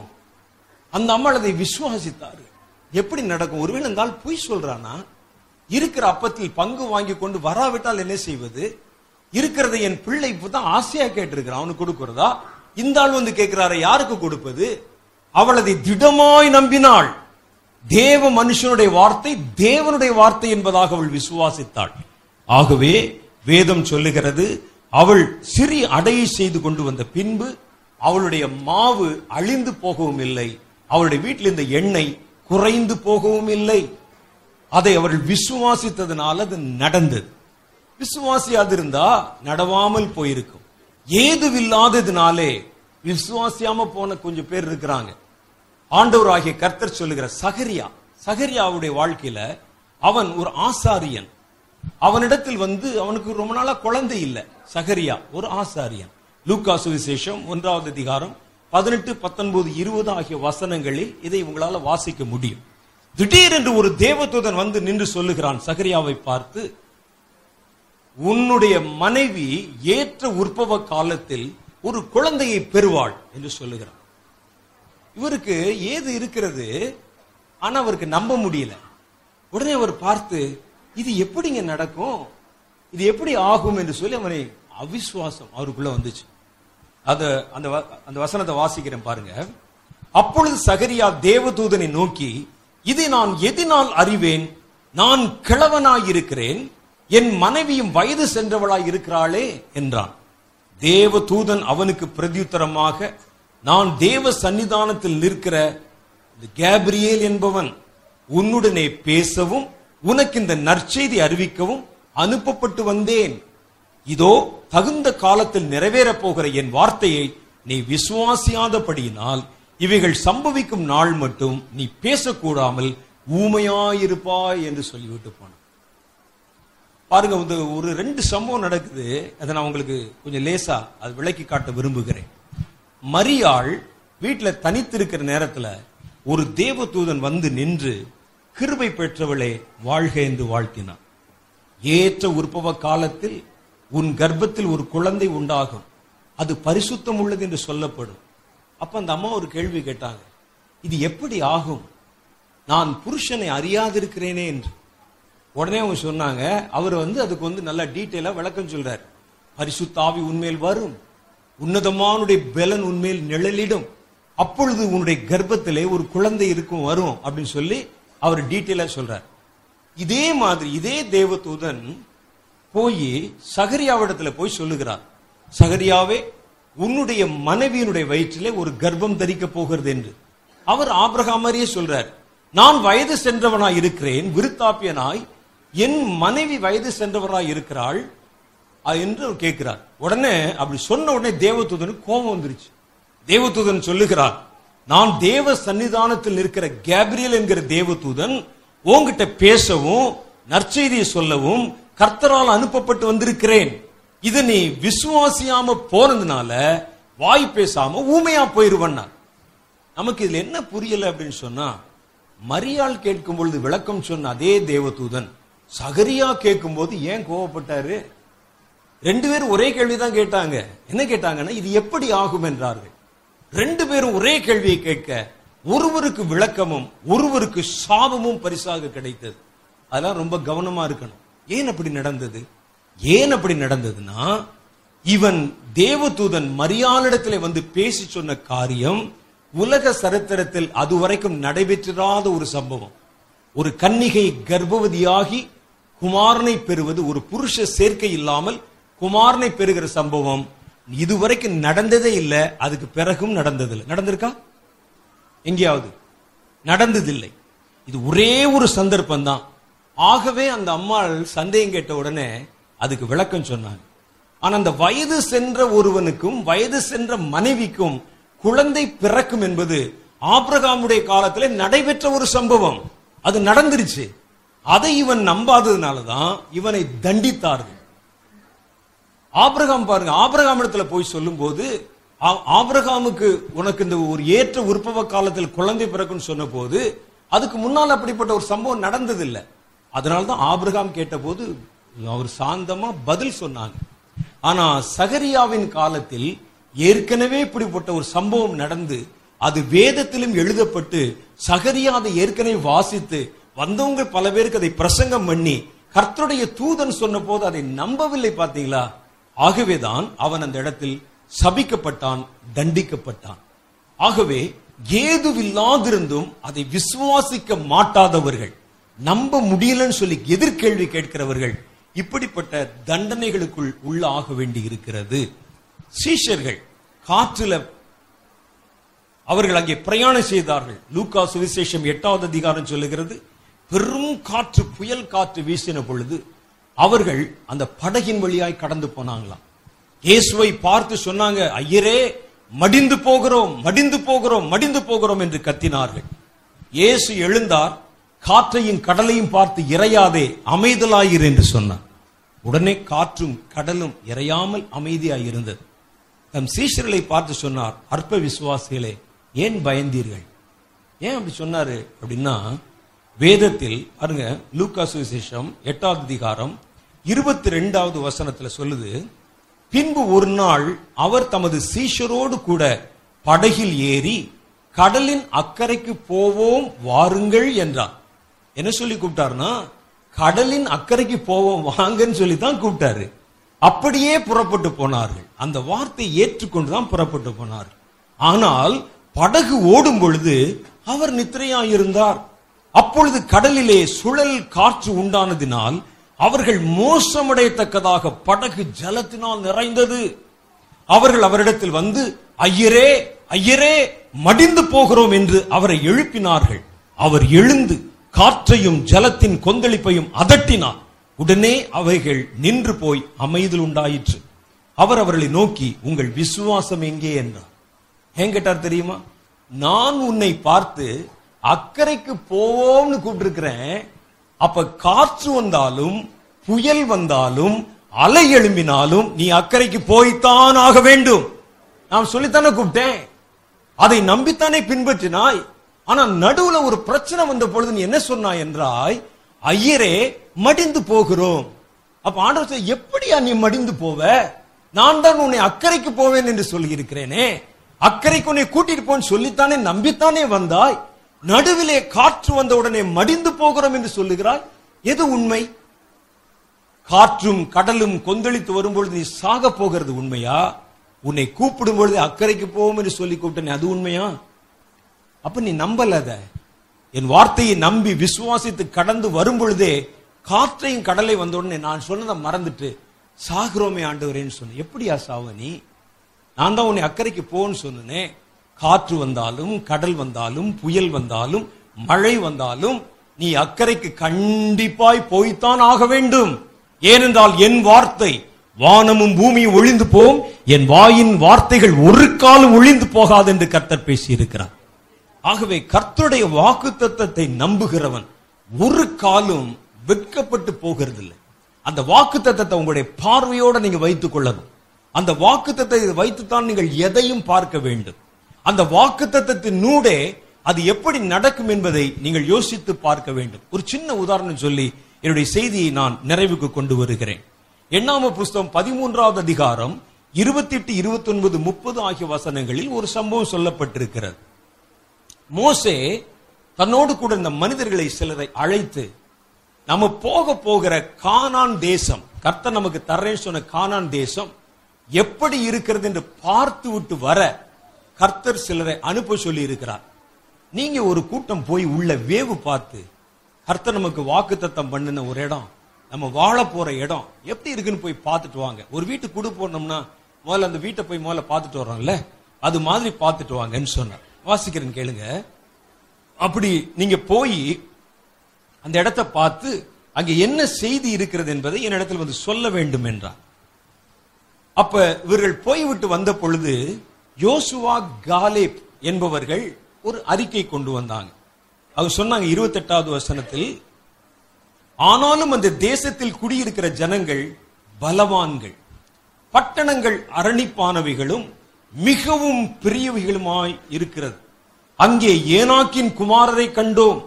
அந்த அம்மாள் அதை விசுவாசித்தாரு. எப்படி நடக்கும்? ஒருவேளை இருந்தால் பொய் சொல்றானா? இருக்கிற அப்பத்தில் பங்கு வாங்கி கொண்டு வராவிட்டால் என்ன செய்வது? இருக்கிறதை என் பிள்ளை இப்பதான் ஆசையா கேட்டிருக்கிறான். அவனுக்கு கொடுக்கிறதா? இந்த ஆள் வந்து கேட்கிறாரு யாருக்கு கொடுப்பது? அவளதை திடமாய் நம்பினாள். தேவ மனுஷனுடைய வார்த்தை தேவனுடைய வார்த்தை என்பதாக அவள் விசுவாசித்தாள். ஆகவே வேதம் சொல்லுகிறது அவள் சிறிய அடையை செய்து கொண்டு வந்த பின்பு அவளுடைய மாவு அழிந்து போகவும் இல்லை. அவளுடைய வீட்டில் இருந்த எண்ணெய் குறைந்து போகவும் இல்லை. அதை அவர்கள் விசுவாசித்ததுனால அது நடந்தது. விசுவாசியாது இருந்தா நடவாமல் போயிருக்கும். ஏதுவில்லாததுனாலே விசுவாசியாம போன கொஞ்சம் பேர் இருக்கிறாங்க. ஆண்டவர் ஆகிய கர்த்தர் சொல்லுகிற சகரியா சகரியாவுடைய வாழ்க்கையில அவன் ஒரு ஆசாரியன். அவனிடத்தில் வந்து அவனுக்கு ரொம்ப நாளா குழந்தை இல்லை சகரியா ஒரு ஆசாரியன். லூக்கா சுவிசேஷம் ஒன்றாவது அதிகாரம் பதினெட்டு பத்தொன்பது இருபது ஆகிய வசனங்களில் இதை உங்களால வாசிக்க முடியும். திடீரென்று ஒரு தேவதூதன் வந்து நின்று சொல்லுகிறான். சகரியாவை பார்த்து உன்னுடைய மனைவி ஏற்ற உற்பவ காலத்தில் ஒரு குழந்தையை பெறுவாள் என்று சொல்லுகிறான். இவருக்கு ஏது இருக்கிறது? ஆனா அவருக்கு நம்ப முடியல. உடனே அவர் பார்த்து இது எப்படிங்க நடக்கும்? இது எப்படி ஆகும்? என்று சொல்லி அவனை அவிசுவாசம் அவருக்குள்ள வந்துச்சு. அது அந்த வ- அந்த வசனத்தை வாசிக்கிறேன் பாருங்க. அப்பொழுது சகரியா தேவதூதனை நோக்கி இதை நான் எதினால் அறிவேன்? நான் கிழவனாயிருக்கிறேன். என் மனைவியும் வயது சென்றவளாய் இருக்கிறாளே என்றான். தேவதூதன் அவனுக்கு பிரதியுத்தரமாக நான் தேவ சன்னிதானத்தில் நிற்கிற கேப்ரியேல் என்பவன் உன்னுடனே பேசவும் உனக்கு இந்த நற்செய்தி அறிவிக்கவும் அனுப்பப்பட்டு வந்தேன். இதோ தகுந்த காலத்தில் நிறைவேறப் போகிற என் வார்த்தையை நீ விசுவாசியாதபடியினால் இவைகள் சம்பவிக்கும் நாள் மட்டும் நீ பேசக்கூடாமல் ஊமையாயிருப்பாய் என்று சொல்லிவிட்டு போனான். பாருங்க வந்து ஒரு ரெண்டு சம்பவம் நடக்குது. அதை நான் உங்களுக்கு கொஞ்சம் லேசா அது விளக்கி காட்ட விரும்புகிறேன். மரியாள் வீட்டில் தனித்திருக்கிற நேரத்துல ஒரு தேவதூதன் வந்து நின்று கிருபை பெற்றவளே வாழ்க என்று வாழ்த்தினான். ஏற்ற உற்பவ காலத்தில் உன் கர்ப்பத்தில் ஒரு குழந்தை உண்டாகும். அது பரிசுத்தம் உள்ளது என்று சொல்லப்படும். அப்ப அந்த அம்மா ஒரு கேள்வி கேட்டாங்க. இது எப்படி ஆகும்? நான் புருஷனை அறியாதிருக்கிறேனே என்று. உடனே அவங்க சொன்னாங்க அவர் வந்து அதுக்கு வந்து நல்லா டீட்டெயிலா விளக்கம் சொல்றாரு. பரிசுத்தாவி உண்மையில் வரும். உன்னதமானுடைய பலன் உண்மையில் நிழலிடும். அப்பொழுது உன்னுடைய கர்ப்பத்திலே ஒரு குழந்தை இருக்கும் வரும் அப்படின்னு சொல்லி அவர் டீட்டெயிலா சொல்றார். இதே மாதிரி இதே தேவதூதன் போய் சகரியாவிடத்துல போய் சொல்லுகிறார். சகரியாவே உன்னுடைய மனைவியினுடைய வயிற்றிலே ஒரு கர்ப்பம் தரிக்க போகிறது என்று. அவர் ஆபிரகாமரியே சொல்றார் நான் வயது சென்றவனாய் இருக்கிறேன் விருத்தாப்பியனாய். என் மனைவி வயது சென்றவராய் இருக்கிறாள். என்று அவர் கேட்கிறார். உடனே அப்படி சொன்ன உடனே தேவதூதனுக்கு கோபம் வந்துருச்சு. தேவதூதன் சொல்லுகிறார் நான் தேவ சன்னிதானத்தில் இருக்கிற கேப்ரியல் என்கிற தேவதூதன் உன்கிட்ட பேசவும் நற்செய்தியை சொல்லவும் கர்த்தரால் அனுப்பப்பட்டு வந்திருக்கிறேன். இது நீ விசுவாசியாம போனதுனால வாய் பேசாம ஊமையா போயிருவன்னார் நமக்கு இதுல என்ன புரியல அப்படின்னு சொன்னா மரியாள் கேட்கும் பொழுது விளக்கம் சொன்ன அதே தேவதூதன் சகரியா கேட்கும் போது ஏன் கோவப்பட்டாரு? ரெண்டு பேரும் ஒரே கேள்விதான் கேட்டாங்க. என்ன கேட்டாங்கன்னா இது எப்படி ஆகும் என்றார்கள். ரெண்டு பேரும் ஒரே கேள்வியை கேட்க ஒருவருக்கு விளக்கமும் ஒருவருக்கு சாபமும் பரிசாக கிடைத்தது. அதெல்லாம் ரொம்ப கவனமா இருக்கணும். ஏன் அப்படி நடந்தது? ஏன் அப்படி நடந்ததுன்னா இவன் தேவதூதன் மரியாளிடத்திலே வந்து பேசி சொன்ன காரியம் உலக சரித்திரத்தில் அதுவரைக்கும் நடைபெற்றிராத ஒரு சம்பவம். ஒரு கன்னிகை கர்ப்பவதியாகி குமாரனை பெறுவது ஒரு புருஷ சேர்க்கை இல்லாமல் குமாரனை பெறுகிற சம்பவம் இதுவரைக்கும் நடந்ததே இல்லை அதுக்கு பிறகும் நடந்ததில்லை. நடந்திருக்கா? எங்கேயாவது? நடந்ததில்லை. இது ஒரே ஒரு சந்தர்ப்பம் தான் ஆகவே அந்த அம்மாள் சந்தேகம் கேட்ட உடனே அதுக்கு விளக்கம் சொன்னாங்க ஆனா அந்த வயது சென்ற ஒருவனுக்கும் வயது சென்ற மனைவிக்கும் குழந்தை பிறக்கும் என்பது ஆப்ரகாமுடைய காலத்தில் நடைபெற்ற ஒரு சம்பவம். அது நடந்துருச்சு. அதை இவன் நம்பாததுனாலதான் இவனை தண்டித்தார்கள். ஆபிரகாம் பாருங்க ஆபிரகாம் இடத்துல போய் சொல்லும்போது ஆ- ஆபிரகாமுக்கு உனக்கு இந்த ஒரு ஏற்ற உற்பவ காலத்தில் குழந்தை பிறக்கும்னு சொன்ன போது அதுக்கு முன்னால் அப்படிப்பட்ட ஒரு சம்பவம் நடந்ததில்லை. அதனால்தான் ஆபிரகாம் கேட்டபோது அவர் சாந்தமா பதில் சொன்னாங்க. ஆனா சகரியாவின் காலத்தில் ஏற்கனவே இப்படிப்பட்ட ஒரு சம்பவம் நடந்து அது வேதத்திலும் எழுதப்பட்டு சகரியா அதை ஏற்கனவே வாசித்து வந்தவங்க பல பேருக்கு அதை பிரசங்கம் பண்ணி கர்த்தருடைய தூதன் சொன்ன போது அதை நம்பவில்லை பாத்தீங்களா ஆகவேதான் அவன் அந்த இடத்தில் சபிக்கப்பட்டான் தண்டிக்கப்பட்டான். ஆகவே ஏதுவில்லாதிருந்தும் அதை விசுவாசிக்க மாட்டாதவர்கள் நம்ப முடியலன்னு சொல்லி எதிர்கேள்வி கேட்கிறவர்கள் இப்படிப்பட்ட தண்டனைகளுக்குள் உள்ள ஆக வேண்டி இருக்கிறது சீஷர்கள் காற்றுல அவர்கள் அங்கே பிரயாணம் செய்தார்கள். லூக்கா சுவிசேஷம் எட்டாவது அதிகாரம் சொல்லுகிறது பெரும் காற்று புயல் காற்று வீசின பொழுது அவர்கள் அந்த படகின் வழியாய் கடந்து போனாங்களாம். இயேசுவை பார்த்து சொன்னாங்க ஐயரே மடிந்து போகிறோம் மடிந்து போகிறோம் மடிந்து போகிறோம் என்று கத்தினார்கள். இயேசு எழுந்தார் காற்றையும் கடலையும் பார்த்து இறையாதே அமைதலாயிரு என்று சொன்னார். உடனே காற்றும் கடலும் இறையாமல் அமைதியாய் இருந்தது தம் சீஷர்களை பார்த்து சொன்னார் அற்ப விசுவாசிகளே ஏன் பயந்தீர்கள்? ஏன் அப்படி சொன்னாரு? அப்படின்னா வேதத்தில் பாருங்க லூக்கா சுவிசேஷம் எட்டாவது அதிகாரம் இருபத்தி ரெண்டாவது வசனத்துல சொல்லுது பின்பு ஒரு நாள் அவர் தமது சீஷரோடு கூட படகில் ஏறி கடலின் அக்கறைக்கு போவோம் வாருங்கள் என்றார். என்ன சொல்லி கூப்பிட்டாருன்னா கடலின் அக்கறைக்கு போவோம் வாங்கன்னு சொல்லி தான் கூப்பிட்டாரு. அப்படியே புறப்பட்டு போனார்கள். அந்த வார்த்தை ஏற்றுக்கொண்டு தான் புறப்பட்டு போனார் ஆனால் படகு ஓடும் பொழுது அவர் நித்திரையாயிருந்தார். அப்பொழுது கடலிலே சுழல் காற்று உண்டானதினால் அவர்கள் மோசமடையத்தக்கதாக படகு ஜலத்தினால் நிறைந்தது. அவர்கள் அவரிடத்தில் வந்து ஐயரே ஐயரே மடிந்து போகிறோம் என்று அவரை எழுப்பினார்கள். அவர் எழுந்து காற்றையும் ஜலத்தின் கொந்தளிப்பையும் அதட்டினார் உடனே அவைகள் நின்று போய் அமைதல் உண்டாயிற்று. அவர் அவர்களை நோக்கி உங்கள் விசுவாசம் எங்கே? என்றார். ஏன் கேட்டார் தெரியுமா? நான் உன்னை பார்த்து அக்கறைக்கு போவோம்னு கூப்பிட்டுருக்கிறேன். அப்ப காற்று வந்தாலும் புயல் வந்தாலும் அலை எழும்பினாலும் நீ அக்கறைக்கு போய்த்தான் ஆக வேண்டும். நான் சொல்லித்தானே கூப்பிட்டேன். அதை நம்பித்தானே பின்பற்றினாய்? ஆனா நடுவுல ஒரு பிரச்சனை வந்த பொழுது நீ என்ன சொன்னாய் என்றாய் ஐயரே மடிந்து போகிறோம். அப்ப ஆண்டவர் எப்படியா நீ மடிந்து போவ? நான் தான் உன்னை அக்கறைக்கு போவேன் என்று சொல்லி இருக்கிறேனே அக்கறைக்கு உன்னை கூட்டிட்டு போன்னு சொல்லித்தானே நம்பித்தானே வந்தாய். நடுவிலே காற்று வந்த உடனே மடிந்து போகிறோம் என்று சொல்லுகிறாய். எது உண்மை? காற்றும் கடலும் கொந்தளித்து வரும்பொழுது நீ சாக போகிறது உண்மையா? உன்னை கூப்பிடும் பொழுது அக்கறைக்கு போவோம் என்று சொல்லி கூப்பிட்டனே அது உண்மையா? அப்ப நீ நம்பல அத. என் வார்த்தையை நம்பி விசுவாசித்து கடந்து வரும் பொழுதே காற்றையும் கடலை வந்த உடனே நான் சொன்னதை மறந்துட்டு சாகுறோமே ஆண்டவரேன்னு சொன்னேன். எப்படியா சாவ நீ நான் தான் உன்னை அக்கறைக்கு போன்னு சொன்னேன். காற்று வந்தாலும் கடல் வந்தாலும் புயல் வந்தாலும் மழை வந்தாலும் நீ அக்கறைக்கு கண்டிப்பாய் போய்த்தான் ஆக வேண்டும். ஏனென்றால் என் வார்த்தை வானமும் பூமியும் ஒழிந்து போம். என் வாயின் வார்த்தைகள் ஒரு காலம் ஒழிந்து போகாது என்று கர்த்தர் பேசியிருக்கிறார். ஆகவே கர்த்தருடைய வாக்கு தத்தத்தை நம்புகிறவன் ஒரு காலும் வெட்கப்பட்டு போகிறதில்லை. அந்த வாக்கு தத்தத்தை உங்களுடைய பார்வையோட நீங்க வைத்துக் கொள்ளணும். அந்த வாக்கு தத்தத்தை வைத்துத்தான் நீங்கள் எதையும் பார்க்க வேண்டும். அந்த வாக்கு தத்தத்தின் நூடே அது எப்படி நடக்கும் என்பதை நீங்கள் யோசித்து பார்க்க வேண்டும். ஒரு சின்ன உதாரணம் சொல்லி என்னுடைய செய்தியை நான் நிறைவுக்கு கொண்டு வருகிறேன். எண்ணாம புஸ்தகம் பதிமூன்றாவது அதிகாரம் இருபத்தி எட்டு இருபத்தி ஒன்பது முப்பது ஆகிய வசனங்களில் ஒரு சம்பவம் சொல்லப்பட்டிருக்கிறது. மோசே தன்னோடு கூட இந்த மனிதர்களை சிலரை அழைத்து நம்ம போக போகிற கானான் தேசம் கர்த்தர் நமக்கு தர்றேன்னு சொன்ன கானான் தேசம் எப்படி இருக்கிறது என்று பார்த்து விட்டு வர கர்த்தர் சிலரை அனுப்ப சொல்லி இருக்கிறார் நீங்க ஒரு கூட்டம் போய் உள்ள வேவு பார்த்து கர்த்தர் நமக்கு வாக்குத்தத்தம் பண்ணின ஒரு இடம் நம்ம வாழ போற இடம் எப்படி இருக்குன்னு போய் பார்த்துட்டு வாங்க. ஒரு வீட்டுக்கு கூட போனோம்னா முதல்ல அந்த வீட்டை போய் முதல்ல பார்த்துட்டு வர்றோம்ல அது மாதிரி பார்த்துட்டு வாங்கன்னு சொன்னார். வாசிக்கிறேன் கேளுங்க. அப்படி நீங்க போய் அந்த இடத்தை பார்த்து அங்க என்ன செய்தி இருக்கிறது என்பதை என்னிடத்தில் வந்து சொல்ல வேண்டும் என்றார். அப்ப இவர்கள் போய்விட்டு வந்த பொழுது யோசுவா காலேப் என்பவர்கள் ஒரு அறிக்கை கொண்டு வந்தாங்க. அவங்க சொன்னாங்க இருபத்தெட்டாவது வசனத்தில் ஆனாலும் அந்த தேசத்தில் குடியிருக்கிற ஜனங்கள் பலவான்கள் பட்டணங்கள் அரணிப்பானவைகளும் மிகவும் பெரியவைகளுமாய் இருக்கிறது. அங்கே ஏனாக்கின் குமாரரை கண்டோம்.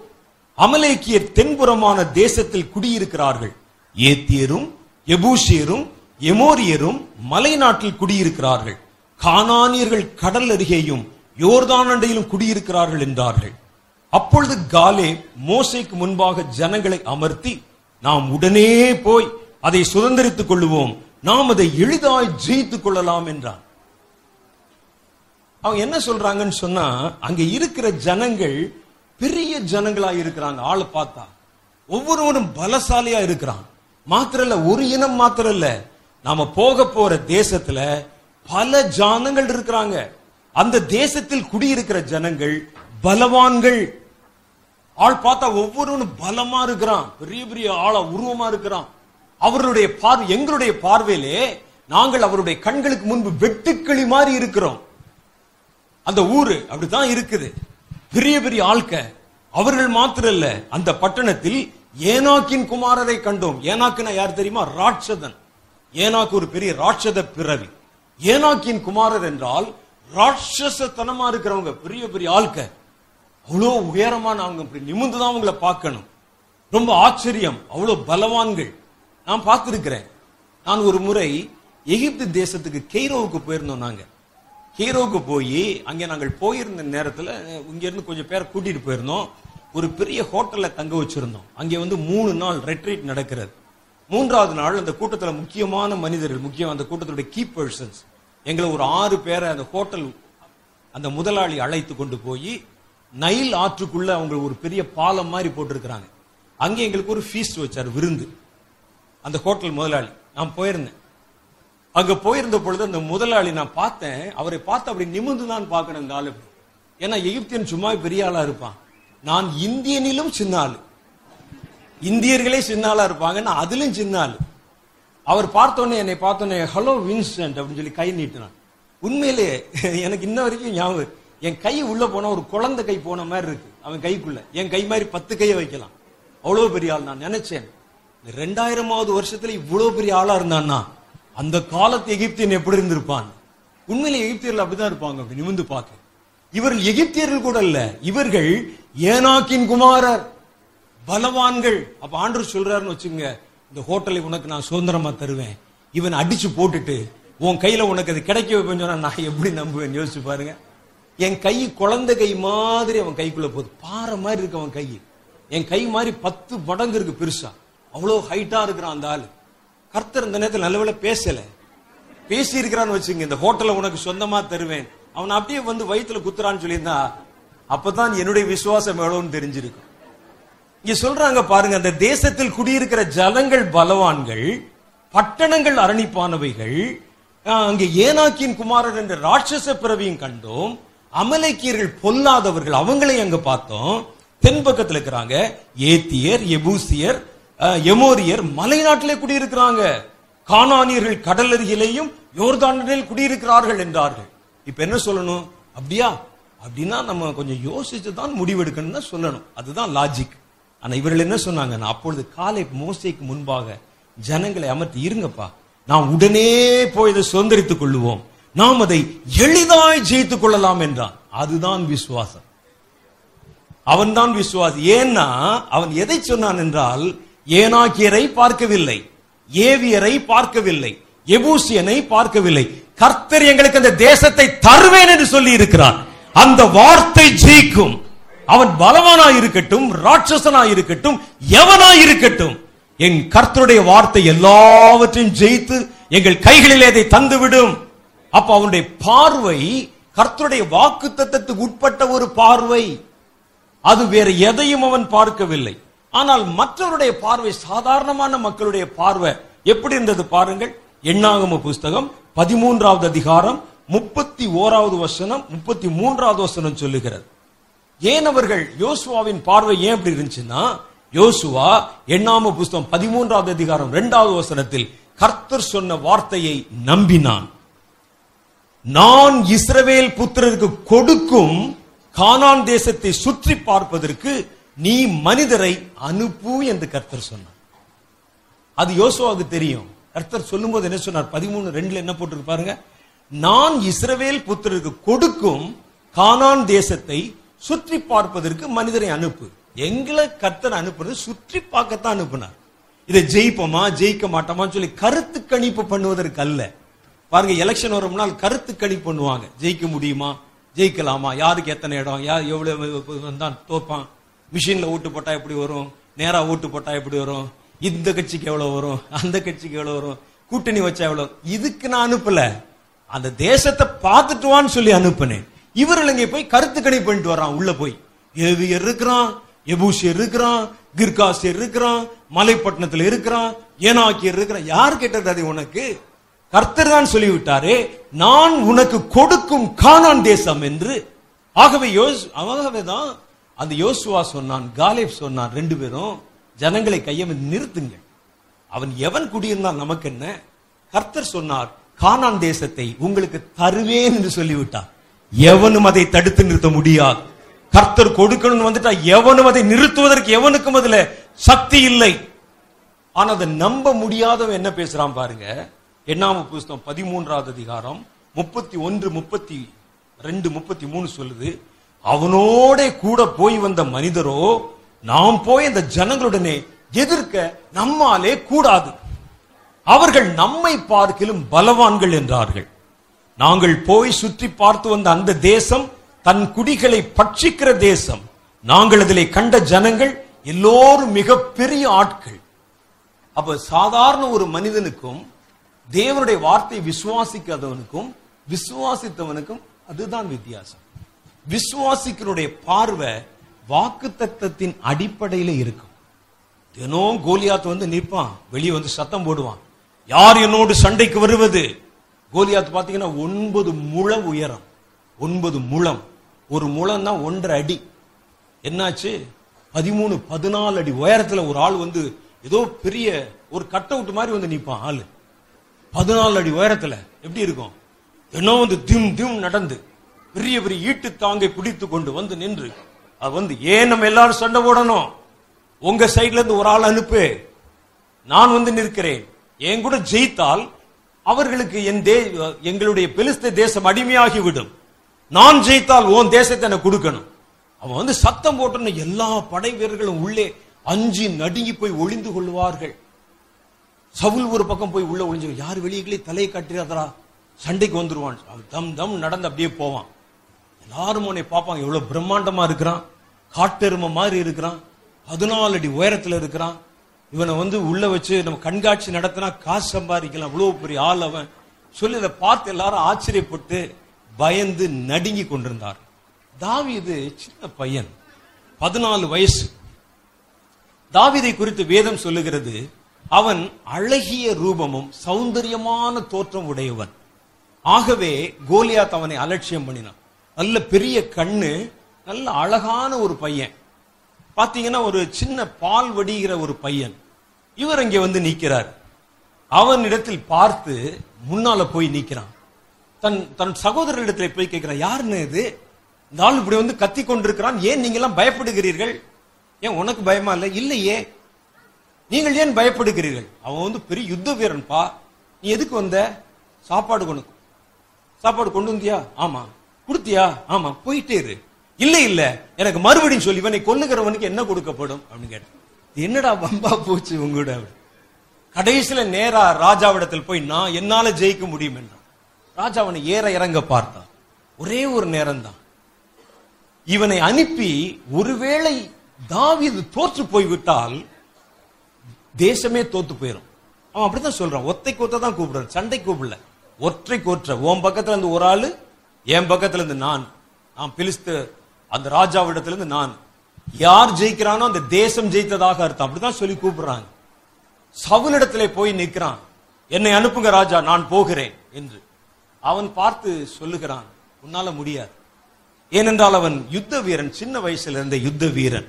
அமலேக்கியர் தென்புறமான தேசத்தில் குடியிருக்கிறார்கள். ஏத்தியரும் எபூசியரும் எமோரியரும் மலைநாட்டில் குடியிருக்கிறார்கள். கானானியர்கள் கடல் அருகேயும் யோர்தான் அண்டையிலும் குடியிருக்கிறார்கள் என்றார்கள். அப்பொழுது காலே மோசைக்கு முன்பாக ஜனங்களை அமர்த்தி நாம் உடனே போய் அதை சுதந்திரித்துக் கொள்ளுவோம். நாம் அதை எளிதாய் ஜெயித்துக் கொள்ளலாம் என்றான். அவங்க என்ன சொல்றாங்கன்னு சொன்னா அங்க இருக்கிற ஜனங்கள் பெரிய ஜனங்களா இருக்கிறாங்க. ஆளை பார்த்தா. ஒவ்வொருவரும் பலசாலியா இருக்கிறான். மாத்திரம் இல்ல ஒரு இனம் மாத்திரம் இல்ல நாம போக போற தேசத்துல பல ஜானங்கள் இருக்கிறாங்க. அந்த தேசத்தில் குடியிருக்கிற ஜனங்கள் பலவான்கள். ஆள் பார்த்தா ஒவ்வொருவனும் பலமா இருக்கிறான். பெரிய பெரிய ஆளா உருவமா இருக்கிறான். அவருடைய பார்வை எங்களுடைய பார்வையிலே நாங்கள் அவருடைய கண்களுக்கு முன்பு வெட்டுக்கிளி மாதிரி இருக்கிறோம். அந்த ஊரு அப்படித்தான் இருக்குது. பெரிய பெரிய ஆள்க. அவர்கள் மாத்திரம் இல்ல அந்த பட்டணத்தில் ஏனாக்கின் குமாரரை கண்டோம். ஏனாக்குனா யார் தெரியுமா? ராட்சதன். ஏனாக்கு ஒரு பெரிய ராட்சத பிறவி. ஏனாக்கின் குமாரர் என்றால் ராட்சசத்தனமா இருக்கிறவங்க. பெரிய பெரிய ஆள்க. அவ்வளோ உயரமான அவங்க. இப்படி நிமிந்துதான் அவங்கள பார்க்கணும். ரொம்ப ஆச்சரியம். அவ்வளோ பலவான்கள். நான் பார்த்துருக்கிறேன். நான் ஒரு முறை எகிப்து தேசத்துக்கு கெய்ரோவுக்கு போயிருந்தோம் நாங்கள் ஹீரோக்கு போய் அங்கே நாங்கள் போயிருந்த நேரத்தில் இங்கேருந்து கொஞ்சம் பேரை கூட்டிட்டு போயிருந்தோம். ஒரு பெரிய ஹோட்டலில் தங்க வச்சிருந்தோம். அங்கே வந்து மூணு நாள் ரெட்ரீட் நடக்கிறது. மூன்றாவது நாள் அந்த கூட்டத்தில் முக்கியமான மனிதர்கள் முக்கியம் அந்த கூட்டத்துடைய கீ பர்சன்ஸ் எங்களை ஒரு ஆறு பேரை அந்த ஹோட்டல் அந்த முதலாளி அழைத்து கொண்டு போய் நைல் ஆற்றுக்குள்ள அவங்க ஒரு பெரிய பாலம் மாதிரி போட்டிருக்கிறாங்க. அங்கே எங்களுக்கு ஒரு ஃபீஸ்ட் வச்சார் விருந்து. அந்த ஹோட்டல் முதலாளி. நான் போயிருந்தேன். அங்க போயிருந்த பொழுது அந்த முதலாளி நான் பார்த்தேன். அவரை பார்த்து அப்படி நிமிந்து தான் பார்க்கணும் இந்த ஆளு. ஏன்னா எகிப்தியன் சும்மா பெரிய ஆளா இருப்பான். நான் இந்தியனிலும் சின்ன ஆளு. இந்தியர்களே சின்ன ஆளா இருப்பாங்க நான் அதிலும் சின்ன ஆளு. அவர் பார்த்தோன்னே என்னை பார்த்தோன்னே ஹலோ வின்சென்ட் அப்படின்னு சொல்லி கை நீட்டினான். உண்மையிலே எனக்கு இன்ன வரைக்கும் ஞாபகம் என் கை உள்ள போனா ஒரு குழந்தை கை போன மாதிரி இருக்கு. அவன் கைக்குள்ள. என் கை மாதிரி பத்து கையை வைக்கலாம். அவ்வளவு பெரிய ஆள் நான் நினைச்சேன். ரெண்டாயிரமாவது வருஷத்துல இவ்வளவு பெரிய ஆளா இருந்தான்னா அந்த காலத்து எகிப்தியன் எப்படி இருந்திருப்பான்? உண்மையில எகிப்தியர்கள் அப்படிதான் இருப்பாங்க அப்படி நிமிந்து பார்க்க. இவர்கள் எகிப்தியர்கள் கூட இல்ல. இவர்கள் ஏனாக்கின் குமாரர் பலவான்கள். அப்ப ஆண்டு சொல்றாருன்னு வச்சுங்க இந்த ஹோட்டலை உனக்கு நான் சுதந்திரமா தருவேன். இவன் அடிச்சு போட்டுட்டு உன் கையில உனக்கு அது கிடைக்க வைப்பேன்னு சொன்னா நான் எப்படி நம்புவேன் யோசிச்சு பாருங்க. என் கை குழந்தை கை மாதிரி அவன் கைக்குள்ள போகுது. பாறை மாதிரி இருக்கு அவன் கை. என் கை மாதிரி பத்து மடங்கு இருக்கு பெருசா. அவ்வளோ ஹைட்டா இருக்கிறான் அந்த ஆளு. கர்த்தர் இந்த நேரத்தில் நல்லவேளை பேசல. பேசி இருக்கிறான்னு வச்சுங்க இந்த ஹோட்டலை உனக்கு சொந்தமா தருவேன். அவன் அப்படியே வந்து வயிற்றுல குத்துறான்னு சொல்லியிருந்தா அப்பதான் என்னுடைய விசுவாசம் எவ்வளவுன்னு தெரிஞ்சிருக்கும். இங்க சொல்றாங்க பாருங்க அந்த தேசத்தில் குடியிருக்கிற ஜனங்கள் பலவான்கள் பட்டணங்கள் அரணிப்பானவைகள் அங்கே ஏனாக்கின் குமாரர் என்ற ராட்சச பிறவியும் கண்டோம் அமலேக்கியர்கள் பொல்லாதவர்கள் அவங்களையும் அங்க பார்த்தோம். தென்பக்கத்தில் இருக்கிறாங்க ஏத்தியர் எபூசியர் எமோரியர் மலைநாட்டிலே குடியிருக்கிறாங்க. கானானியர்கள் கடல் அருகிலேயும் யோர்தானில் குடியிருக்கிறார்கள் என்றார்கள். இப்ப என்ன சொல்லணும்? அப்படியா? அப்படின்னா நம்ம கொஞ்சம் யோசிச்சு தான் முடிவெடுக்கணும்னு தான் சொல்லணும். அதுதான் லாஜிக் ஆனா இவர்கள் என்ன சொன்னாங்க நான் அப்பொழுது காலை மோசைக்கு முன்பாக ஜனங்களை அமர்த்தி இருங்கப்பா நாம் உடனே போய் இதை சுதந்திரித்துக் கொள்ளுவோம். நாம் அதை எளிதாய் ஜெயித்துக் கொள்ளலாம் என்றான். அதுதான் விசுவாசம். அவன்தான் விசுவாசி. ஏன்னா அவன் எதை சொன்னான் என்றால் ஏனாக்கியரை பார்க்கவில்லை ஏவியரை பார்க்கவில்லை எபூசியனை பார்க்கவில்லை. கர்த்தர் எங்களுக்கு அந்த தேசத்தை தருவேன் என்று சொல்லி இருக்கிறார் அந்த வார்த்தை ஜெயிக்கும். அவன் பலவனா இருக்கட்டும் ராட்சசனா இருக்கட்டும் எவனா இருக்கட்டும் என் கர்த்தருடைய வார்த்தை எல்லாவற்றையும் ஜெயித்து எங்கள் கைகளிலே அதை தந்துவிடும். அப்ப அவனுடைய பார்வை கர்த்தருடைய வாக்கு உட்பட்ட ஒரு பார்வை. அது வேற எதையும் அவன் பார்க்கவில்லை. ஆனால் மற்றவருடைய பார்வை சாதாரணமான மக்களுடைய பார்வை எப்படி இருந்தது பாருங்கள். எண்ணாகம புஸ்தகம் பதிமூன்றாவது அதிகாரம் முப்பத்தி ஓராவது வசனம் முப்பத்தி மூன்றாவது வசனம் சொல்லுகிறது. ஏன் அவர்கள் யோசுவாவின் பார்வை ஏன் அப்படி இருந்துச்சுன்னா யோசுவா எண்ணாம புஸ்தகம் பதிமூன்றாவது அதிகாரம் இரண்டாவது வசனத்தில் கர்த்தர் சொன்ன வார்த்தையை நம்பினான். நான் இஸ்ரவேல் புத்திரருக்கு கொடுக்கும் கானான் தேசத்தை சுற்றி பார்ப்பதற்கு நீ மனிதரை அனுப்பு என்று கர்த்தர் சொன்னார். அது யோசுவாவுக்கு தெரியும். கர்த்தர் சொல்லும்போது என்ன சொன்னார்? பதிமூணு ரெண்டுல என்ன போட்டிருக்கு பாருங்க. நான் இஸ்ரவேல் புத்திரருக்கு கொடுக்கும் கானான் தேசத்தை சுற்றி பார்ப்பதற்கு மனிதரை அனுப்பு. எங்களை கர்த்தர் அனுப்புறது சுற்றி பார்க்கத்தான் அனுப்புனார். இதை ஜெயிப்போமா ஜெயிக்க மாட்டோமான்னு சொல்லி கருத்து கணிப்பு பண்ணுவதற்கு அல்ல. பாருங்க எலெக்ஷன் வரும்னால் கருத்து கணிப்பு பண்ணுவாங்க. ஜெயிக்க முடியுமா? ஜெயிக்கலாமா? யாருக்கு எத்தனை இடம்? யார் எவ்வளவு வந்தான் தோப்பான்? மிஷின்ல ஓட்டு போட்டா எப்படி வரும்? நேரா ஓட்டு போட்டா எப்படி வரும்? இந்த கட்சிக்கு எவ்வளவு வரும்? அந்த கட்சிக்கு எவ்வளவு வரும்? கூட்டணி வச்சா எவ்வளவு? இதுக்கு நான் அனுப்பல. அந்த தேசத்தை பார்த்துட்டு வான்னு சொல்லி அனுப்புனேன். இவர்கள் இங்க போய் கருத்து கணிப்பு பண்ணிட்டு வர்றான் உள்ள போய். ஏவியர் இருக்கிறான் எபூசியர் இருக்கிறான் கிர்காசியர் இருக்கிறான் மலைப்பட்டினத்துல இருக்கிறான் ஏனாக்கியர் இருக்கிறான். யார் கேட்டது அது உனக்கு? கர்த்தர் தான் சொல்லிவிட்டாரே நான் உனக்கு கொடுக்கும் காணான் தேசம் என்று. ஆகவே யோஸ் ஆகவே தான் அந்த யோசுவா சொன்னான் காலேப் சொன்னான் ரெண்டு பேரும் ஜனங்களை கையம நிறுத்துங்கள். அவன் எவன் குடியிருந்தான் நமக்கு என்ன? கர்த்தர் சொன்னார் கானான் தேசத்தை உங்களுக்கு தருவேன் என்று சொல்லிவிட்டார். எவனும் அதை தடுத்து நிறுத்த முடியாது. கர்த்தர் கொடுக்கணும்னு வந்துட்டா எவனும் அதை நிறுத்துவதற்கு எவனுக்கும் அதுல சக்தி இல்லை. ஆனா அதை நம்ப முடியாதவன் என்ன பேசுறான் பாருங்க. எண்ணாம புஸ்தம் பதிமூன்றாவது அதிகாரம் முப்பத்தி ஒன்று முப்பத்தி ரெண்டு முப்பத்தி மூணு சொல்லுது. அவனோட கூட போய் வந்த மனிதரோ நாம் போய் அந்த ஜனங்களுடனே எதிர்க்க நம்மாலே கூடாது. அவர்கள் நம்மை பார்க்கிலும் பலவான்கள் என்றார்கள். நாங்கள் போய் சுற்றி பார்த்து வந்த அந்த தேசம் தன் குடிகளை பட்சிக்கிற தேசம். நாங்கள் அதிலே கண்ட ஜனங்கள் எல்லோரும் மிகப்பெரிய ஆட்கள். அப்ப சாதாரண ஒரு மனிதனுக்கும் தேவனுடைய வார்த்தை விசுவாசிக்காதவனுக்கும் விசுவாசித்தவனுக்கும் அதுதான் வித்தியாசம். விசுவாசிக்கிறோடைய பார்வை வாக்கு தத்தத்தின் அடிப்படையில இருக்கும். தினம் கோலியாத் வந்து நிற்பான். வெளியே வந்து சத்தம் போடுவான். யார் என்னோடு சண்டைக்கு வருவது? கோலியாத் பாத்தீங்கன்னா ஒன்பது முழ உயரம். ஒன்பது முழம். ஒரு முழம் தான் ஒன்றரை அடி. என்னாச்சு? பதிமூணு பதினாலு அடி உயரத்துல ஒரு ஆள் வந்து ஏதோ பெரிய ஒரு கட் அவுட் மாதிரி வந்து நிற்பான் ஆளு. பதினாலு அடி உயரத்துல. எப்படி இருக்கும்? என்ன வந்து திம் திம் நடந்து. பெரிய பெரிய ஈட்டு தாங்கை பிடித்து கொண்டு வந்து நின்று அது வந்து ஏன் நம்ம எல்லாரும் சண்டை போடணும்? உங்க சைட்ல இருந்து ஒரு ஆள் அனுப்பு. நான் வந்து நிற்கிறேன். என் கூட ஜெயித்தால் அவர்களுக்கு என் தே எங்களுடைய பெலிஸ்த தேசம் அடிமையாகிவிடும். நான் ஜெயித்தால் உன் தேசத்தை எனக்கு கொடுக்கணும். அவன் வந்து சத்தம் போட்டன எல்லா படை வீரர்களும் உள்ளே அஞ்சி நடுங்கி போய் ஒளிந்து கொள்வார்கள். சவுல் ஒரு பக்கம் போய் உள்ள ஒளிஞ்சு யார் வெளியே தலையை காட்டுறாதரா சண்டைக்கு வந்துருவான். அவன் தம் தம் நடந்து அப்படியே போவான். எல்லாரும் உன்னை பார்ப்பாங்க எவ்வளவு பிரம்மாண்டமா இருக்கிறான் காட்டெருமை மாதிரி இருக்கிறான் பதினாலு அடி உயரத்துல இருக்கிறான். இவனை வந்து உள்ள வச்சு நம்ம கண்காட்சி நடத்தினா காசு சம்பாதிக்கலாம் இவ்வளவு பெரிய ஆள் அவன். சொல்லி இதை பார்த்து எல்லாரும் ஆச்சரியப்பட்டு பயந்து நடுங்கி கொண்டிருந்தார். தாவிது சின்ன பையன் பதினாலு வயசு. தாவிதை குறித்து வேதம் சொல்லுகிறது அவன் அழகிய ரூபமும் சௌந்தரியமான தோற்றம் உடையவன். ஆகவே கோலியாத் அவனை அலட்சியம் பண்ணினான். நல்ல பெரிய கண்ணு நல்ல அழகான ஒரு பையன். பாத்தீங்கன்னா ஒரு சின்ன பால் வடிகிற ஒரு பையன். இவர் இங்க வந்து நிக்கிறார் அவன் இடத்தில் பார்த்து முன்னால போய் நிக்கிறான் தன் தன் சகோதரரிடத்தில் போய் கேட்கிறான் யாருன்னு இது? இந்த ஆள் இப்படி வந்து கத்தி கொண்டிருக்கிறான். ஏன் நீங்க எல்லாம் பயப்படுகிறீர்கள்? ஏன் உனக்கு பயமா இல்லை? இல்லையே. நீங்கள் ஏன் பயப்படுகிறீர்கள்? அவன் வந்து பெரிய யுத்த வீரன்பா. நீ எதுக்கு வந்த? சாப்பாடு கொண்டு சாப்பாடு கொண்டு வந்தியா? ஆமா. கொடுத்தியா? ஆமா. போயிட்டே இரு. இல்ல இல்ல. எனக்கு மறுபடியும் சொல்லி. இவனை கொல்லுகிறவனுக்கு என்ன கொடுக்கப்படும்? அப்படின்னு கேட்டேன். "இது என்னடா வம்பா போச்சு உங்களோட கடைசியில நேரா ராஜாவிடத்தில் போய் நான் என்னால ஜெயிக்க முடியும் என்றான். ராஜா அவனை ஏற இறங்க பார்த்தான். ஒரே ஒரு நேரம் தான் இவனை அனுப்பி ஒருவேளை தாவீது தோற்று போய்விட்டால் தேசமே தோத்து போயிடும் அவன் அப்படித்தான் சொல்றான். ஒத்தை கோத்த தான் கூப்பிடுறான். சண்டை கூப்பிடல. ஒற்றை கோற்ற. உன் பக்கத்துல இருந்து ஒரு ஆளு என் பக்கத்துல இருந்து நான் நான் பிலிஸ்து அந்த ராஜாவிடத்துல இருந்து நான். யார் ஜெயிக்கிறானோ அந்த தேசம் ஜெயித்ததாக அர்த்தம். அப்படிதான் சொல்லி கூப்பிடுறாங்க. சவுலிடத்திலே போய் நிற்கிறான். என்னை அனுப்புங்க ராஜா நான் போகிறேன் என்று. அவன் பார்த்து சொல்லுகிறான் உன்னால முடியாது. ஏனென்றால் அவன் யுத்த வீரன் சின்ன வயசுல இருந்த யுத்த வீரன்.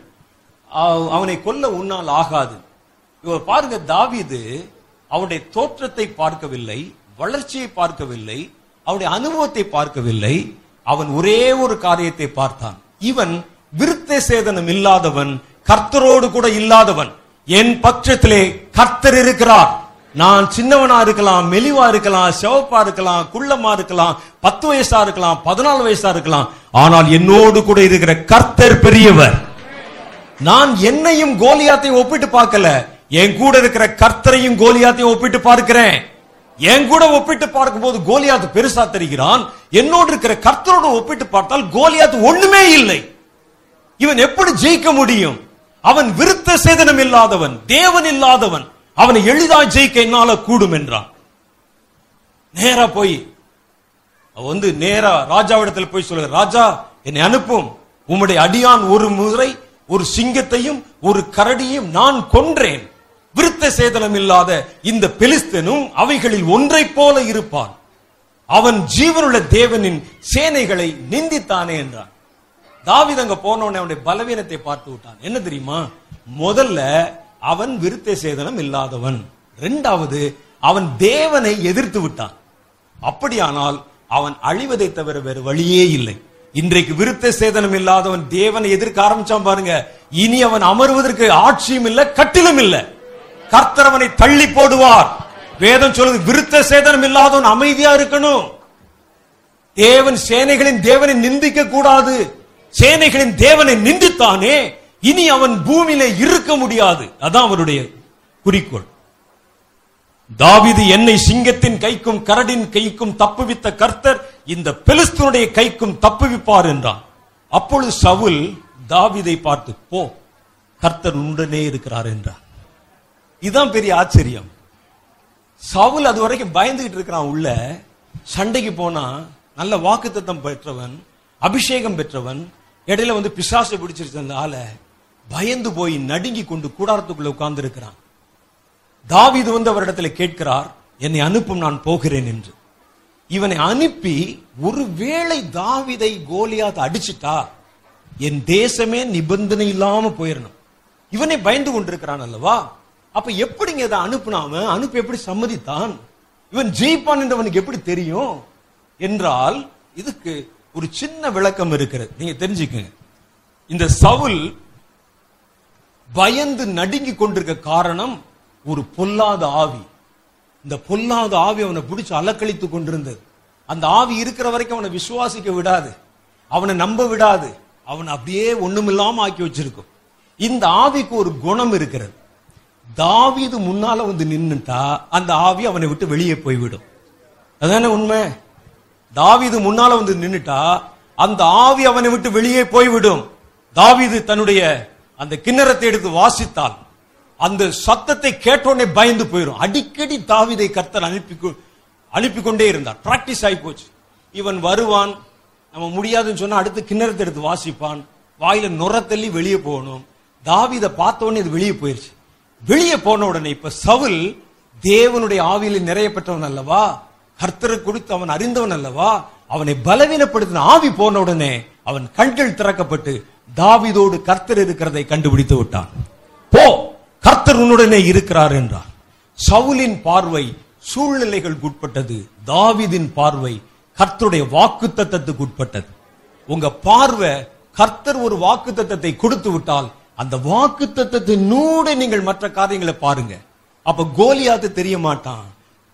அவனை கொல்ல உன்னால் ஆகாது. இவர் பாருங்க தாவிது அவனுடைய தோற்றத்தை பார்க்கவில்லை வளர்ச்சியை பார்க்கவில்லை அவனுடைய அனுபவத்தை பார்க்கவில்லை. அவன் ஒரே ஒரு காரியத்தை பார்த்தான். இவன் விருத்த சேதனம் இல்லாதவன் கர்த்தரோடு கூட இல்லாதவன். என் பட்சத்திலே கர்த்தர் இருக்கிறார். நான் சின்னவனா இருக்கலாம் மெலிவா இருக்கலாம் சிவப்பா இருக்கலாம் குள்ளமா இருக்கலாம் பத்து வயசா இருக்கலாம் பதினாலு வயசா இருக்கலாம். ஆனால் என்னோடு கூட இருக்கிற கர்த்தர் பெரியவர். நான் என்னையும் கோலியாத்தையும் ஒப்பிட்டு பார்க்கல. என் கூட இருக்கிற கர்த்தரையும் கோலியாத்தையும் ஒப்பிட்டு பார்க்கிறேன். என் கூட ஒப்பிட்டு பார்க்கும்போது கோலியாத்து பெருசா தெரிகிறான். என்னோடு இருக்கிற கர்த்தரோடு ஒப்பிட்டு பார்த்தால் கோலியாத்து ஒண்ணுமே இல்லை. இவன் எப்படி ஜெயிக்க முடியும்? அவன் விருத்த சேதனம் இல்லாதவன் தேவன் இல்லாதவன் அவனை எளிதா ஜெயிக்க என்னால கூடும் என்றான். நேரா போய் அவ வந்து நேரா ராஜாவிடத்தில் போய் சொல்லுங்க ராஜா என்னை அனுப்பும். உம்முடைய அடியான் ஒரு முறை ஒரு சிங்கத்தையும் ஒரு கரடியும் நான் கொன்றேன். விருத்த சேதனம் இல்லாத இந்த பெலிஸ்தனும் அவைகளில் ஒன்றைப் போல இருப்பான். அவன் ஜீவனுள்ள தேவனின் சேனைகளை நிந்தித்தானே என்றான். தாவித அங்க போனவனே அவனுடைய பலவீனத்தை பார்த்து விட்டான். என்ன தெரியுமா? முதல்ல அவன் விருத்த சேதனம் இல்லாதவன். இரண்டாவது அவன் தேவனை எதிர்த்து விட்டான். அப்படியானால் அவன் அழிவதை தவிர வேறு வழியே இல்லை. இன்றைக்கு விருத்த சேதனம் இல்லாதவன் தேவனை எதிர்க்க ஆரம்பிச்சான் பாருங்க. இனி அவன் அமர்வதற்கு ஆட்சியும் இல்லை கட்டிலும் இல்லை. கர்த்தர் அவனை தள்ளி போடுவார். வேதம் சொல்லுது விருத்த சேதனம் இல்லாதவன் அமைதியா இருக்கணும். தேவன் சேனைகளின் தேவனை நிந்திக்க கூடாது. சேனைகளின் தேவனை நிந்தித்தானே இனி அவன் பூமியில இருக்க முடியாது. அதான் அவருடைய குறிக்கோள். தாவிது என்னை சிங்கத்தின் கைக்கும் கரடின் கைக்கும் தப்புவித்த கர்த்தர் இந்த பெலிஸ்தனுடைய கைக்கும் தப்புவிப்பார் என்றான். அப்பொழுது சவுல் தாவிதை பார்த்து போ கர்த்தர் உடனே இருக்கிறார் என்றார் இதுதான் பெரிய ஆச்சரியம். சவுல் அது வரைக்கும் பயந்துகிட்டு இருக்கிறான் உள்ள. சண்டைக்கு போனா நல்ல வாக்குத்தத்தம் பெற்றவன் அபிஷேகம் பெற்றவன் இடையில வந்து பிசாசை பிடிச்சிருந்தனால பயந்து போய் நடுங்கி கொண்டு கூடாரத்துக்குள்ள உட்கார்ந்து இருக்கிறான் தாவிது வந்து அவரிடத்துல கேட்கிறார் என்னை அனுப்பும் நான் போகிறேன் என்று. இவனை அனுப்பி ஒருவேளை தாவிதை கோலியாத் அடிச்சிட்டா என் தேசமே நிபந்தனை இல்லாம போயிடணும் இவனை பயந்து கொண்டிருக்கிறான் அல்லவா? அப்ப எப்படிங்க இதை அனுப்புனாம அனுப்பி எப்படி சம்மதித்தான்? இவன் ஜெயிப்பான் என்றவனுக்கு எப்படி தெரியும்? என்றால் இதுக்கு ஒரு சின்ன விளக்கம் இருக்கிறது. நீங்க தெரிஞ்சுக்கங்க. இந்த சவுல் பயந்து நடுங்கி கொண்டிருக்க காரணம் ஒரு பொல்லாத ஆவி. இந்த பொல்லாத ஆவி அவனை பிடிச்சு அலக்கழித்து கொண்டிருந்தது. அந்த ஆவி இருக்கிற வரைக்கும் அவனை விசுவாசிக்க விடாது. அவனை நம்ப விடாது. அவனை அப்படியே ஒண்ணுமில்லாம ஆக்கி வச்சிருக்கும். இந்த ஆவிக்கு ஒரு குணம் இருக்கிறது. தாவீது முன்னால வந்து நின்னுட்டா அந்த ஆவி அவனை விட்டு வெளியே போய்விடும். அதானே உண்மை? தாவீது முன்னால வந்து நின்னுட்டா அந்த ஆவி அவனை விட்டு வெளியே போய்விடும். தாவீது தன்னுடைய அந்த கிண்ணறத்தை எடுத்து வாசித்தால் அந்த சத்தத்தை கேட்டோடனே பயந்து போயிடும் அடிக்கடி தாவீதை கர்த்தர் அனுப்பி கொ- அனுப்பி கொண்டே இருந்தார். பிராக்டிஸ் ஆகி போச்சு. இவன் வருவான் நம்ம முடியாதுன்னு சொன்னா அடுத்து கிண்ணறத்தை எடுத்து வாசிப்பான். வாயில நுர தள்ளி வெளியே போகணும். தாவீதை பார்த்த உடனே இது வெளியே போயிருச்சு. வெளியே போன உடனே இப்ப சவுல் தேவனுடைய ஆவியில் நிறைய பெற்றவன் அல்லவா? கர்த்தரை குறித்து அவன் அறிந்தவன் அல்லவா? அவனை பலவீனப்படுத்தின ஆவி போன உடனே அவன் கண்கள் திறக்கப்பட்டு தாவிதோடு கர்த்தர் இருக்கிறதை கண்டுபிடித்து விட்டான். போ கர்த்தர் உன்னுடனே இருக்கிறார் என்றார். சவுலின் பார்வை சூழ்நிலைகளுக்கு உட்பட்டது தாவிதின் பார்வை கர்த்தருடைய வாக்குத்தத்தத்துக்கு உட்பட்டது. உங்க பார்வை கர்த்தர் ஒரு வாக்குத்தத்தத்தை கொடுத்து விட்டால் அந்த வாக்கு தத்துவத்தினூட நீங்கள் மற்ற காரியங்களை பாருங்க. அப்ப கோலியாத்து தெரிய மாட்டான்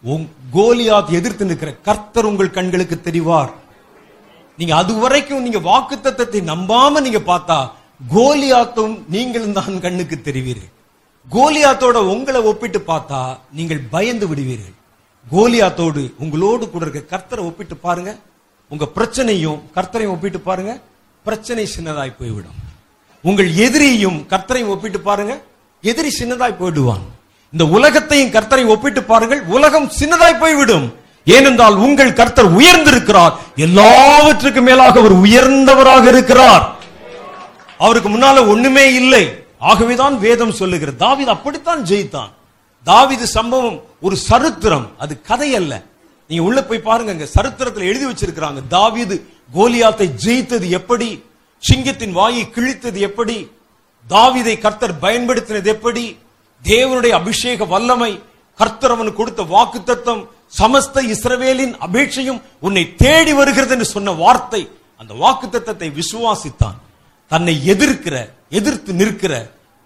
உங்- கோலியாத் எதிர்த்து நிற்கிற கர்த்தர் உங்கள் கண்களுக்கு தெரிவார். நீங்க அது வரைக்கும் நீங்க வாக்குத்தத்தத்தை நம்பாம நீங்க பார்த்தா கோலியாத்தும் நீங்களும் தான் கண்ணுக்கு தெரிவீர்கள் கோலியாத்தோட உங்களை ஒப்பிட்டு பார்த்தா நீங்கள் பயந்து விடுவீர்கள். கோலியாத்தோடு உங்களோடு கூட இருக்க கர்த்தரை ஒப்பிட்டு பாருங்க. உங்க பிரச்சனையும் கர்த்தரையும் ஒப்பிட்டு பாருங்க. பிரச்சனை சின்னதாய் போய்விடும். உங்கள் எதிரியையும் கர்த்தரையும் ஒப்பிட்டு பாருங்க. எதிரி சின்னதாய் போயிடுவான். இந்த உலகத்தையும் கர்த்தரை ஒப்பிட்டு பாருங்கள். உலகம் சின்னதாய் போய்விடும். ஏனென்றால் உங்கள் கர்த்தர் உயர்ந்திருக்கிறார். எல்லாவற்றுக்கும் மேலாக அவர் உயர்ந்தவராக இருக்கிறார். அவருக்கு முன்னால ஒண்ணுமே இல்லை. ஆகவேதான் வேதம் சொல்லுகிறது. தாவீது அப்படித்தான் ஜெயித்தான். தாவீது சம்பவம் ஒரு சரித்திரம். அது கதை அல்ல. நீங்க உள்ள போய் பாருங்க. சருத்திரத்தில் எழுதி வச்சிருக்கிறாங்க. தாவிது கோலியாத்தை ஜெயித்தது எப்படி? சிங்கத்தின் வாயை கிழித்தது எப்படி? தாவிதை கர்த்தர் பயன்படுத்தினது எப்படி? தேவனுடைய அபிஷேக வல்லமை கர்த்தர் அவனுக்கு கொடுத்த வாக்குத்தத்தம் சமஸ்த இஸ்ரவேலின் அபேட்சையும் உன்னை தேடி வருகிறது என்று சொன்ன வார்த்தை அந்த வாக்குத்தத்தத்தை விசுவாசித்தான். தன்னை எதிர்க்கிற எதிர்த்து நிற்கிற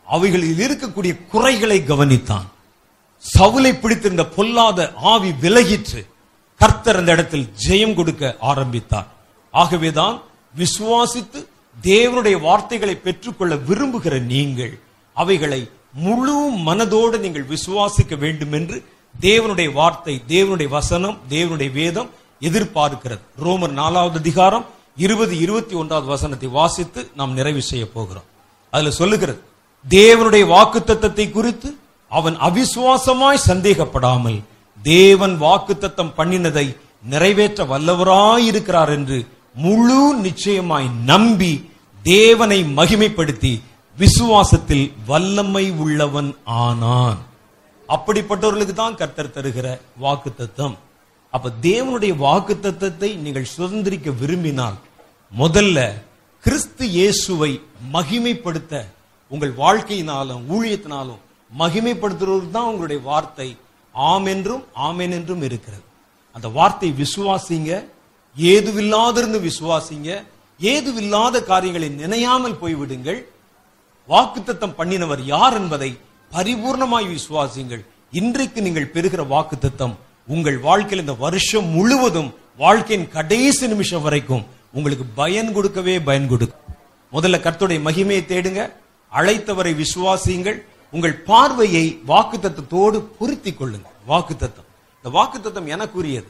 அவைகளில் இருக்கக்கூடிய குறைகளை கவனித்தான். சவுலை பிடித்திருந்த பொல்லாத ஆவி விலகிற்று கர்த்தர் அந்த இடத்தில் ஜெயம் கொடுக்க ஆரம்பித்தார். ஆகவேதான் விசுவாசித்து தேவனுடைய வார்த்தைகளை பெற்றுக்கொள்ள விரும்புகிற நீங்கள் அவைகளை முழு மனதோடு நீங்கள் விசுவாசிக்க வேண்டும் என்று தேவனுடைய வார்த்தை தேவனுடைய வசனம் தேவனுடைய வேதம் எதிர்பார்க்கிறது. ரோமர் நாலாவது அதிகாரம் இருபது இருபத்தி ஒன்றாவது வசனத்தை வாசித்து நாம் நிறைவு செய்ய போகிறோம். அதுல சொல்லுகிறது தேவனுடைய வாக்குத்தத்தத்தை குறித்து அவன் அவிசுவாசமாய் சந்தேகப்படாமல் தேவன் வாக்குத்தத்தம் பண்ணினதை நிறைவேற்ற வல்லவராயிருக்கிறார் என்று முழு நிச்சயமாய் நம்பி தேவனை மகிமைப்படுத்தி விசுவாசத்தில் வல்லமை உள்ளவன் ஆனான். அப்படிப்பட்டவர்களுக்கு தான் கர்த்தர் தருகிற வாக்குத்தத்தம் அப்ப தேவனுடைய வாக்குத்தத்தத்தை நீங்கள் சுதந்திரிக்க விரும்பினால் முதல்ல கிறிஸ்து இயேசுவை மகிமைப்படுத்த உங்கள் வாழ்க்கையினாலும் ஊழியத்தினாலும் மகிமைப்படுத்துறவர்கள் தான் உங்களுடைய வார்த்தை. ஆம் என்றும் ஆமென் என்றும் இருக்கிறது. அந்த வார்த்தை விசுவாசிங்க ஏதுவில்லாதிருந்து விசுவாசிங்க ஏதுவில்லாத காரியங்களை நினையாமல் போய்விடுங்கள். வாக்குத்தத்தம் பண்ணினவர் யார் என்பதை பரிபூர்ணமாய் விசுவாசிங்கள் இன்றைக்கு நீங்கள் பெறுகிற வாக்குத்தத்தம் உங்கள் வாழ்க்கையில் இந்த வருஷம் முழுவதும் வாழ்க்கையின் கடைசி நிமிஷம் வரைக்கும் உங்களுக்கு பயன் கொடுக்கவே பயன் கொடுக்கும். முதல்ல கர்த்துடைய மகிமையை தேடுங்க அழைத்தவரை விசுவாசியுங்கள் உங்கள் பார்வையை வாக்குத்தத்தோடு பொருத்திக் கொள்ளுங்க வாக்குத்தத்தம். இந்த வாக்குத்தத்தம் எனக்குரியது.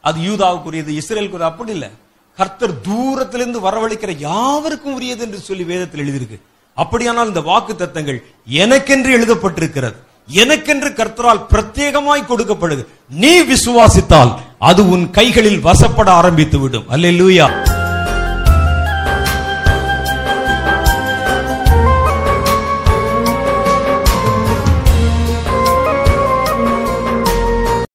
அது யூதாவுக்குரியது இஸ்ரேலுக்குரிய அப்படி இல்ல. கர்த்தர் தூரத்திலிருந்து வரவழைக்கிற யாவருக்கும் உரியது என்று சொல்லி வேதத்தில் எழுதியிருக்கு. அப்படியானால் இந்த வாக்கு தத்தங்கள் எனக்கென்று எழுதப்பட்டிருக்கிறது. எனக்கென்று கர்த்தரால் பிரத்யேகமாய் கொடுக்கப்படுது. நீ விசுவாசித்தால் அது உன் கைகளில் வசப்பட ஆரம்பித்து விடும் அல்லேலூயா.